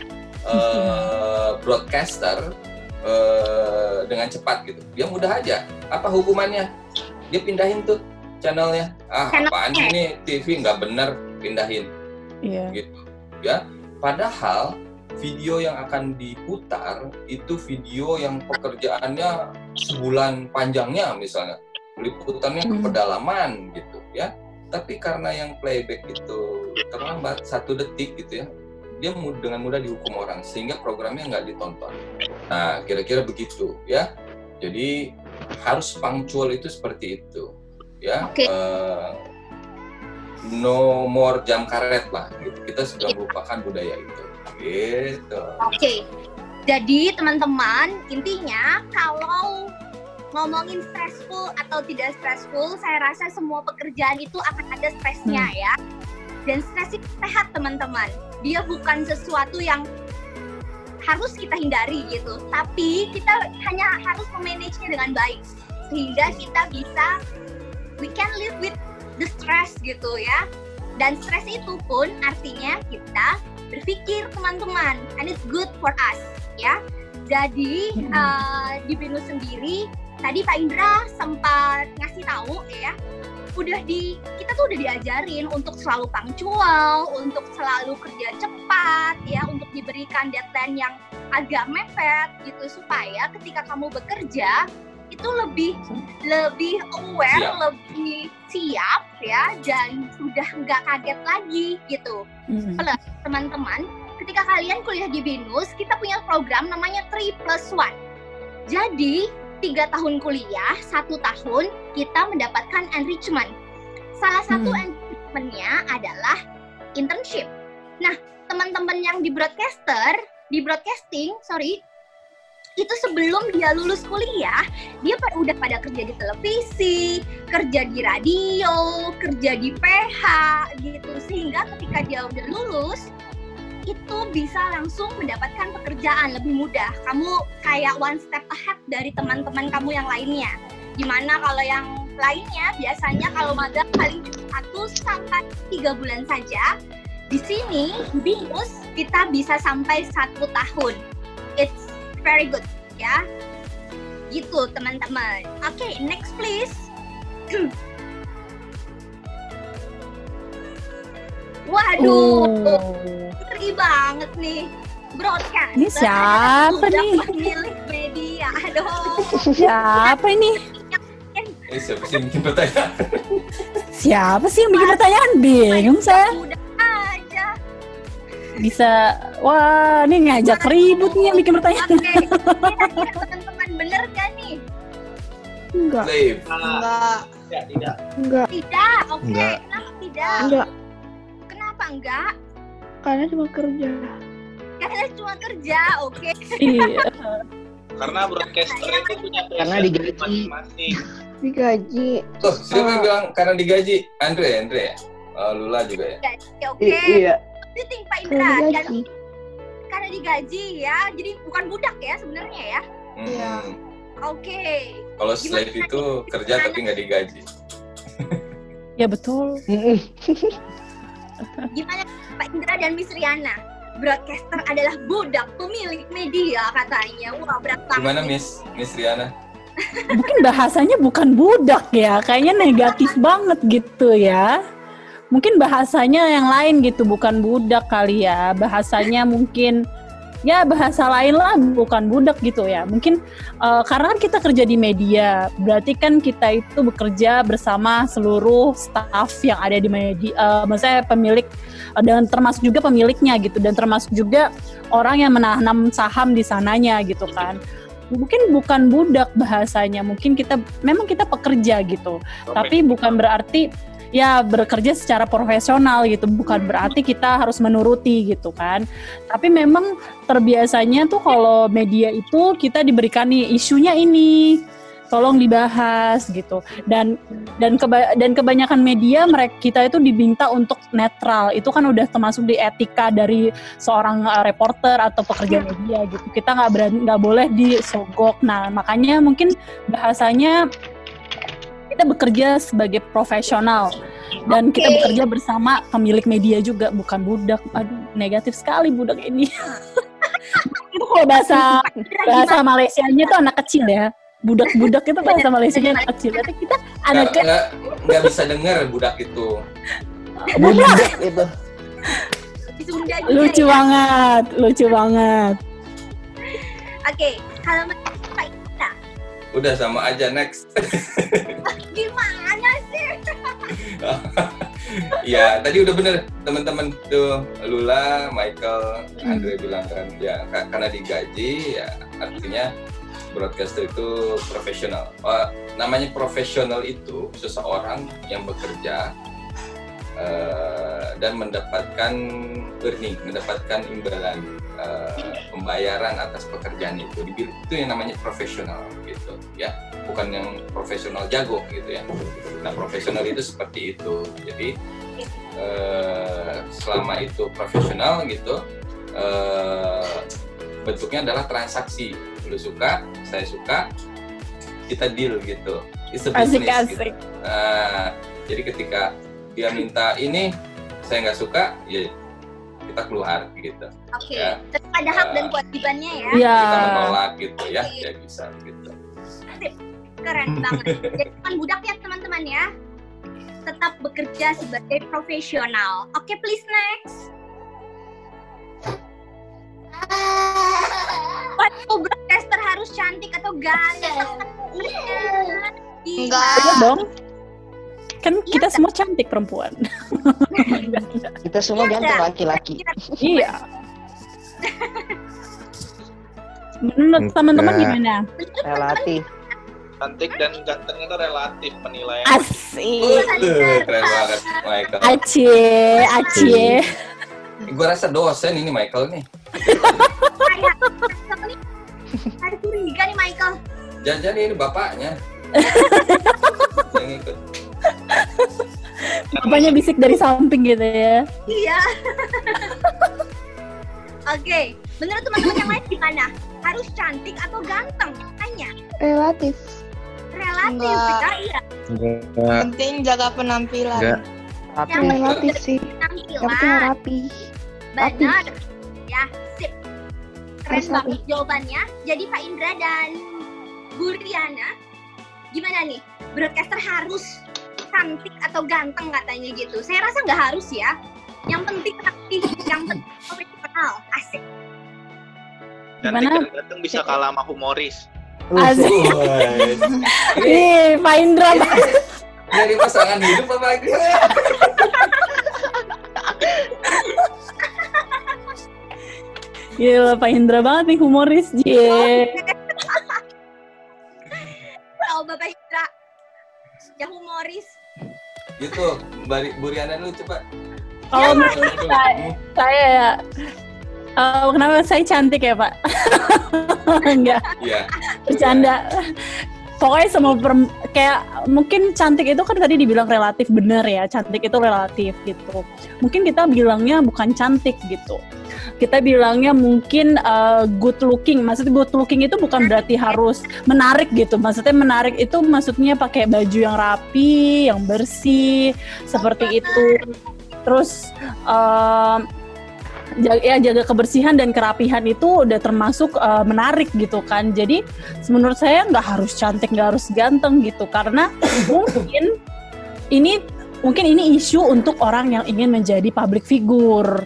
eh, broadcaster eh, dengan cepat gitu. Dia mudah aja. Apa hukumannya? Dia pindahin tuh channelnya. Ah Channel- apaan ini? TV nggak bener pindahin. Iya. Gitu ya. Padahal video yang akan diputar itu video yang pekerjaannya sebulan panjangnya misalnya. Liputannya ke Hmm. pedalaman gitu ya. Tapi karena yang playback itu terlambat satu detik gitu ya dia dengan mudah dihukum orang sehingga programnya nggak ditonton. Nah kira-kira begitu ya. Jadi harus punctual itu seperti itu ya. Oke. Eh, no more jam karet lah gitu. kita sudah melupakan budaya itu gitu Oke, jadi teman-teman intinya kalau ngomongin stressful atau tidak stressful, saya rasa semua pekerjaan itu akan ada stresnya ya. Dan stres itu sehat teman-teman. Dia bukan sesuatu yang harus kita hindari gitu, tapi kita hanya harus memanagenya dengan baik sehingga kita bisa we can live with the stress gitu ya. Dan stres itu pun artinya kita berpikir teman-teman. And it's good for us ya. Jadi eh, di Binus sendiri tadi Pak Indra sempat ngasih tahu ya udah di kita tuh udah diajarin untuk selalu punctual untuk selalu kerja cepat ya untuk diberikan deadline yang agak mepet gitu supaya ketika kamu bekerja itu lebih lebih aware Siap. lebih siap ya dan sudah nggak kaget lagi gitu Mm-mm. teman-teman, ketika kalian kuliah di BINUS, kita punya program namanya 3 plus 1. Jadi, tiga tahun kuliah, satu tahun kita mendapatkan enrichment. Salah satu Hmm. enrichmentnya adalah internship. Nah, teman-teman yang di broadcaster, di broadcasting, sorry, itu sebelum dia lulus kuliah, dia udah pada kerja di televisi, kerja di radio, kerja di PH gitu. Sehingga ketika dia udah lulus, itu bisa langsung mendapatkan pekerjaan lebih mudah. Kamu kayak one step ahead dari teman-teman kamu yang lainnya. Di mana kalau yang lainnya biasanya kalau magang paling satu sampai tiga bulan saja. Di sini Binus kita bisa sampai satu tahun. It's very good ya. Gitu teman-teman. Oke, next please. Waduh, Oh. ngeri banget nih. Broadcast. Ini siapa nih? Milik media. Aduh. Siapa ini? Eh, siapa sih yang bikin pertanyaan? Siapa sih yang bikin pertanyaan? Bingung saya. Udah. Bisa, wah ini ngajak ribut nih yang bikin pertanyaan. Oke, kira-kira teman-teman bener gak nih? Enggak, Live. Enggak. Tidak. enggak, Tidak, oke. Enggak. Kenapa tidak? enggak. Kenapa enggak? Karena cuma kerja. Karena cuma kerja, oke. Iya. Karena broadcaster itu punya Karena digaji. masing-masing. Digaji. Oh, siapa yang Oh. bilang karena digaji? Andre, Andre ya? Oh, Lula juga ya? Oke, oke. I- iya, Penting Pak Indra. karena Dan digaji. karena digaji ya, jadi bukan budak ya sebenarnya ya. Hmm. Iya. Oke. Kalau slave itu kerja tapi nggak digaji. Ya betul. Gimana Pak Indra dan Miss Riana? Broadcaster adalah budak pemilik media katanya. Wah, berat banget. Gimana. Miss? Miss Riana? Mungkin bahasanya bukan budak ya, kayaknya negatif banget gitu ya. Mungkin bahasanya yang lain gitu, bukan budak kali ya. Bahasanya mungkin ya bahasa lain lah, bukan budak gitu ya. Mungkin eh, karena kan kita kerja di media, berarti kan kita itu bekerja bersama seluruh staff yang ada di media, eh, maksudnya pemilik eh, dan termasuk juga pemiliknya gitu, dan termasuk juga orang yang menanam saham di sananya gitu kan mungkin bukan budak bahasanya mungkin kita memang kita pekerja gitu tapi bukan berarti ya bekerja secara profesional gitu. Bukan berarti kita harus menuruti gitu kan. Tapi memang terbiasanya tuh kalau media itu kita diberikan nih isunya ini tolong dibahas gitu. Dan dan keba- dan kebanyakan media mereka kita itu diminta untuk netral. Itu kan udah termasuk di etika dari seorang uh, reporter atau pekerja media gitu. Kita nggak berani nggak boleh disogok. Nah makanya mungkin bahasanya kita bekerja sebagai profesional. Dan kita Oke. bekerja bersama pemilik media juga bukan budak. Aduh negatif sekali budak ini. Itu kalau bahasa bahasa Malaysianya tuh anak kecil ya. Budak-budak itu bahasa Malaysianya anak kecil. Tapi kita anak Nggak, nggak, nggak bisa dengar budak itu. Budak itu. Lucu banget. Lucu banget Oke, Pak Indra, Udah sama aja next. gimana sih? ya tadi udah bener teman-teman tuh Lula, Michael, Andre bilang kan ya ka- karena digaji ya artinya broadcaster itu profesional. Wah, namanya profesional itu seseorang yang bekerja eh, dan mendapatkan earning, mendapatkan imbalan eh, pembayaran atas pekerjaan itu. Itu yang namanya profesional gitu ya, bukan yang profesional jago gitu ya. Nah, profesional itu seperti itu. Jadi eh, selama itu profesional gitu, eh, bentuknya adalah transaksi. Lu suka, saya suka, kita deal gitu. It's a business gitu. Nah, jadi ketika dia minta ini, saya nggak suka, ya kita keluar gitu. Oke, Ya. tetap ada hak dan Ah. kewajibannya ya. ya Kita menolak gitu ya, ya bisa gitu. Keren banget. Jadi bukan budak ya teman-teman ya. Tetap bekerja sebagai profesional. Oke, please next. Waduh, broadcaster harus cantik atau ganteng? Enggak. Iya dong kan kita semua cantik perempuan Kita semua Iya, ganteng laki-laki. iya menurut teman-teman gimana Relatif. Cantik dan ganteng itu relatif penilaian. asik keren banget Michael. acie acie Gue rasa dosen ini Michael nih. Kayak, nih, ada curiga nih Michael. Jangan-jangan ini bapaknya. yang ikut. apanya bisik dari samping gitu ya Iya. Oke, menurut teman-teman yang lain gimana? Harus cantik atau ganteng? Tanya. Relatif. Relatif Enggak. ya, iya. Enggak. Penting jaga penampilan. Enggak. Rapi. Yang rapi sih. Yang penting rapi. rapi. Benar. Ya, sip. Keren Harus rapi. banget jawabannya. Jadi Pak Indra dan Bu Riana, gimana nih? Broadcaster harus cantik atau ganteng katanya gitu. Saya rasa nggak harus ya. Yang penting rapi, yang penting profesional. Asik. Cantik Gimana? dan ganteng bisa kalah sama humoris. Asik. Ih, Pak Indra, dari pasangan hidup apa gimana? Gila, Pak Indra banget nih humoris. Ye. Oh, Bapak Indra. Yang humoris. Gitu, Mbak Bu Riana dulu coba. Kalau menurut saya, saya ya, eh, kenapa saya cantik ya, Pak? Enggak, Iya. bercanda. Pokoknya semua perem- kayak mungkin cantik itu kan tadi dibilang relatif bener ya, cantik itu relatif gitu. Mungkin kita bilangnya bukan cantik gitu. Kita bilangnya mungkin eh, good looking. Maksudnya good looking itu bukan berarti harus menarik gitu. Maksudnya menarik itu maksudnya pakai baju yang rapi, yang bersih, seperti itu. Terus jaga, ya jaga kebersihan dan kerapihan itu udah termasuk eh, menarik gitu kan. Jadi menurut saya nggak harus cantik, nggak harus ganteng gitu karena mungkin ini mungkin ini isu untuk orang yang ingin menjadi public figure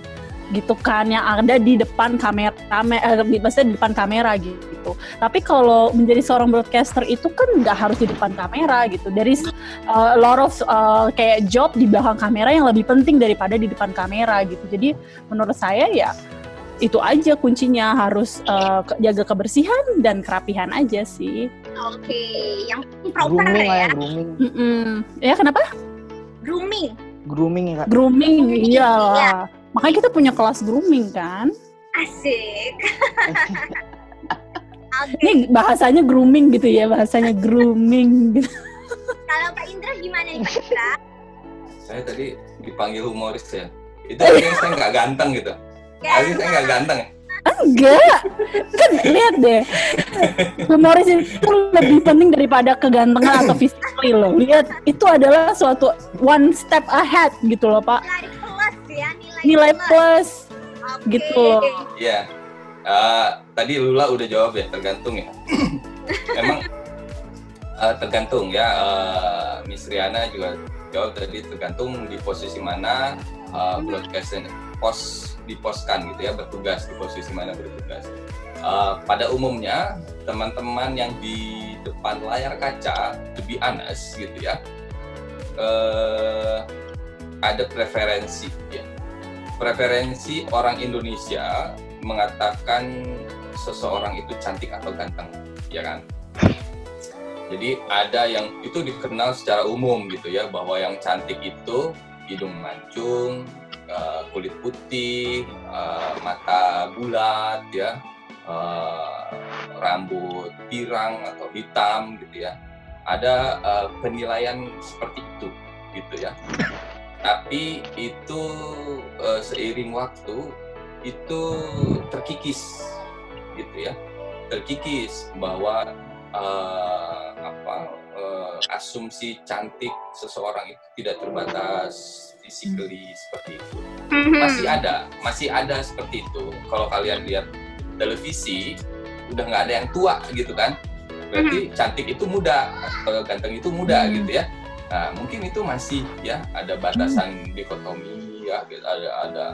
gitu kan yang ada di depan kamera kamera eh, maksudnya di depan kamera gitu tapi kalau menjadi seorang broadcaster itu kan nggak harus di depan kamera gitu dari a lot of uh, kayak job di belakang kamera yang lebih penting daripada di depan kamera gitu jadi menurut saya ya itu aja kuncinya harus uh, jaga kebersihan dan kerapihan aja sih Oke, yang proper Grooming ya. ya, grooming. Mm-mm. ya kenapa Grooming. Grooming ya, Kak. grooming iya Iya. lah makanya kita punya kelas grooming kan Asik. Oke, ini bahasanya grooming gitu ya bahasanya grooming gitu kalau Pak Indra gimana nih Pak Indra? Saya tadi dipanggil humoris ya. Itu artinya saya nggak ganteng gitu. Artinya saya nggak ganteng. ya? enggak kan lihat deh humoris itu lebih penting daripada kegantengan atau physically loh lihat itu adalah suatu one step ahead gitu loh pak ya, nilai, nilai plus. plus Oke. gitu loh. Iya. Eh, tadi Lula udah jawab ya, tergantung ya. Emang eh, tergantung ya. eh, Miss Riana juga jawab tadi tergantung di posisi mana uh, broadcasting pos diposkan gitu ya bertugas di posisi mana bertugas. Eh, pada umumnya teman-teman yang di depan layar kaca, to be honest gitu ya, eh, ada preferensi ya. Preferensi orang Indonesia mengatakan seseorang itu cantik atau ganteng, ya kan? Jadi ada yang itu dikenal secara umum gitu ya bahwa yang cantik itu hidung mancung, eh, kulit putih, eh, mata bulat ya, eh, rambut pirang atau hitam gitu ya. Ada penilaian seperti itu gitu ya. Tapi itu eh, seiring waktu itu terkikis gitu ya. Terkikis bahwa eh, apa eh, asumsi cantik seseorang itu tidak terbatas physically seperti itu. Masih ada masih ada seperti itu. Kalau kalian lihat televisi udah nggak ada yang tua gitu kan. Berarti cantik itu muda ganteng itu muda Hmm. gitu ya nah mungkin itu masih ya ada batasan dikotomi ya ada ada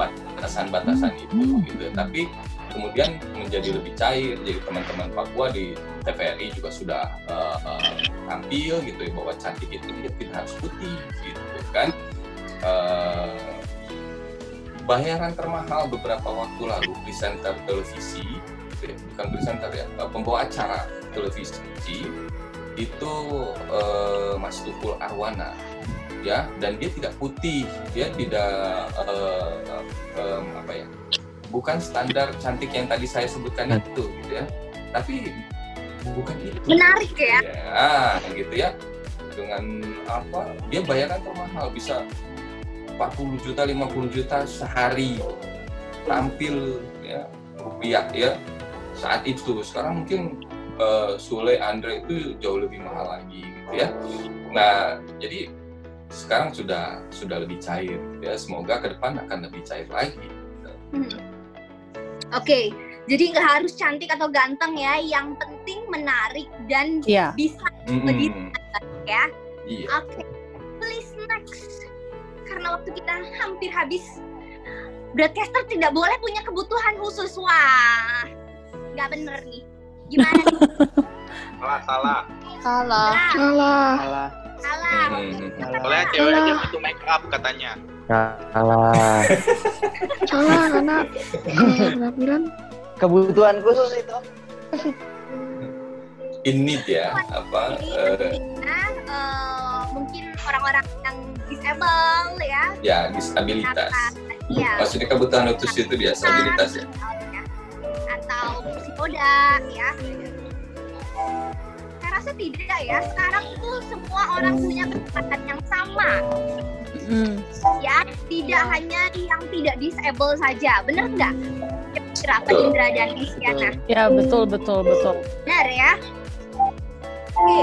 batasan-batasan itu gitu. Tapi kemudian menjadi lebih cair jadi teman-teman Papua di TVRI juga sudah eh, eh, tampil gitu ya bahwa cantik itu ya tidak harus putih gitu kan. Eh, bayaran termahal beberapa waktu lalu presenter televisi bukan presenter ya pembawa acara televisi itu eh, Mas Tukul Arwana ya. Dan dia tidak putih dia tidak eh, eh, apa ya bukan standar cantik yang tadi saya sebutkan itu gitu ya. Tapi bukan itu. Menarik ya. ya gitu ya. Dengan apa dia bayaran termahal bisa 40 juta 50 juta sehari tampil ya rupiah ya saat itu. Sekarang mungkin eh, Sule Andre itu jauh lebih mahal lagi gitu ya Nah, jadi sekarang sudah sudah lebih cair ya. Semoga ke depan akan lebih cair lagi. Hmm. Oke, jadi nggak harus cantik atau ganteng ya. Yang penting menarik dan Iya. bisa Mm-mm. ya. Iya. Oke, please next. Karena waktu kita hampir habis. Broadcaster tidak boleh punya kebutuhan khusus. Wah, nggak bener nih. Gimana nih? Salah, salah. Salah. Salah, Salah. Salah. salah. Soalnya cewek aja butuh make up katanya. Salah. Salah karena eh, penampilan Kebutuhan khusus itu. Ini dia apa? eh, Nah, eh, mungkin orang-orang yang disable ya. ya disabilitas. Iya. Maksudnya kebutuhan khusus itu disabilitas ya. Atau psikoda ya. Saya rasa tidak ya. Sekarang tuh semua orang punya kesempatan yang sama. Mm. ya tidak hanya yang tidak disable saja. Benar nggak? Berapa. Indra dan Isyana Ya betul betul betul. benar ya. Oke.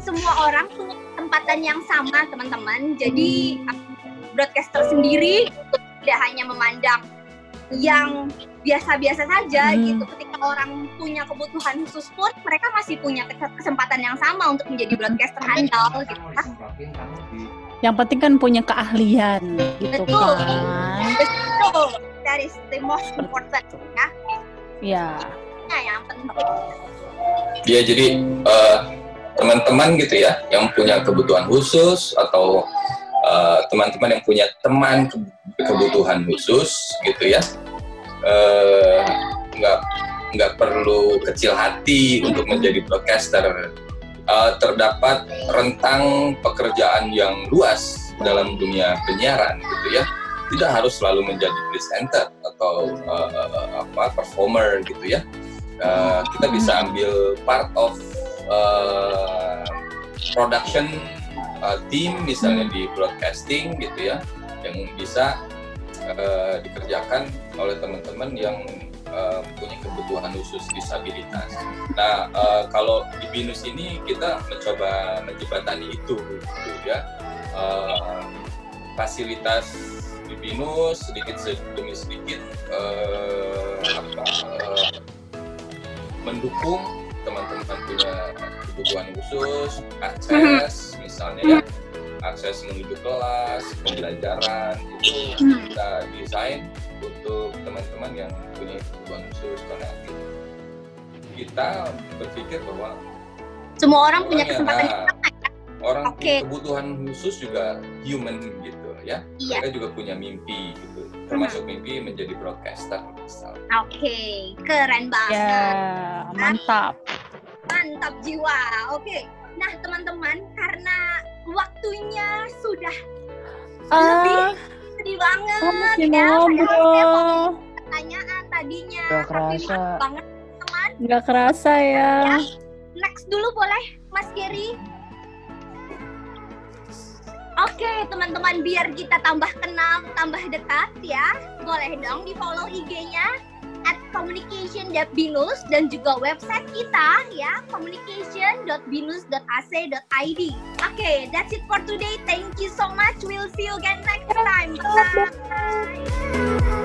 Semua orang punya kesempatan yang sama teman-teman. Jadi broadcaster sendiri tidak hanya memandang yang biasa-biasa saja Hmm. gitu ketika orang punya kebutuhan khusus pun mereka masih punya kes- kesempatan yang sama untuk menjadi broadcaster handal gitu kan Yang penting kan punya keahlian gitu Betul. kan. Betul. that is the most important ya Ya. Nah, yang penting Ya jadi eh, teman-teman gitu ya yang punya kebutuhan khusus atau eh, teman-teman yang punya teman ke- kebutuhan khusus gitu ya eh, nggak nggak perlu kecil hati untuk menjadi broadcaster. Eh, terdapat rentang pekerjaan yang luas dalam dunia penyiaran gitu ya. Tidak harus selalu menjadi presenter atau eh, apa performer gitu ya. Eh, kita bisa ambil part of uh, production uh, team misalnya di broadcasting gitu ya. Yang bisa uh, dikerjakan oleh teman-teman yang uh, punya kebutuhan khusus disabilitas. Nah uh, kalau di binus ini kita mencoba menjembatani itu gitu ya Uh, fasilitas di binus sedikit demi sedikit uh, apa, uh, mendukung teman-teman punya kebutuhan khusus, akses misalnya ya, akses menuju kelas, pembelajaran itu Hmm. kita desain untuk teman-teman yang punya kebutuhan khusus karena kita berpikir bahwa semua orang punya orang yang- kesempatan nah, orang punya kebutuhan khusus juga human gitu ya, iya. Mereka juga punya mimpi gitu, termasuk mimpi menjadi broadcaster misalnya. oke keren banget. Ya, mantap. mantap jiwa. Oke nah teman-teman karena waktunya sudah Ah, sedih banget masih ya saya mau ngobrol. pertanyaan tadinya Gak tapi kerasa. maaf banget Nggak kerasa ya. Ya. next dulu boleh Mas Gary Oke teman-teman biar kita tambah kenal, tambah dekat ya Boleh dong di follow IG-nya at communication.binus dan juga website kita ya communication.binus.ac.id Oke, that's it for today. Thank you so much. We'll see you again next time. Bye.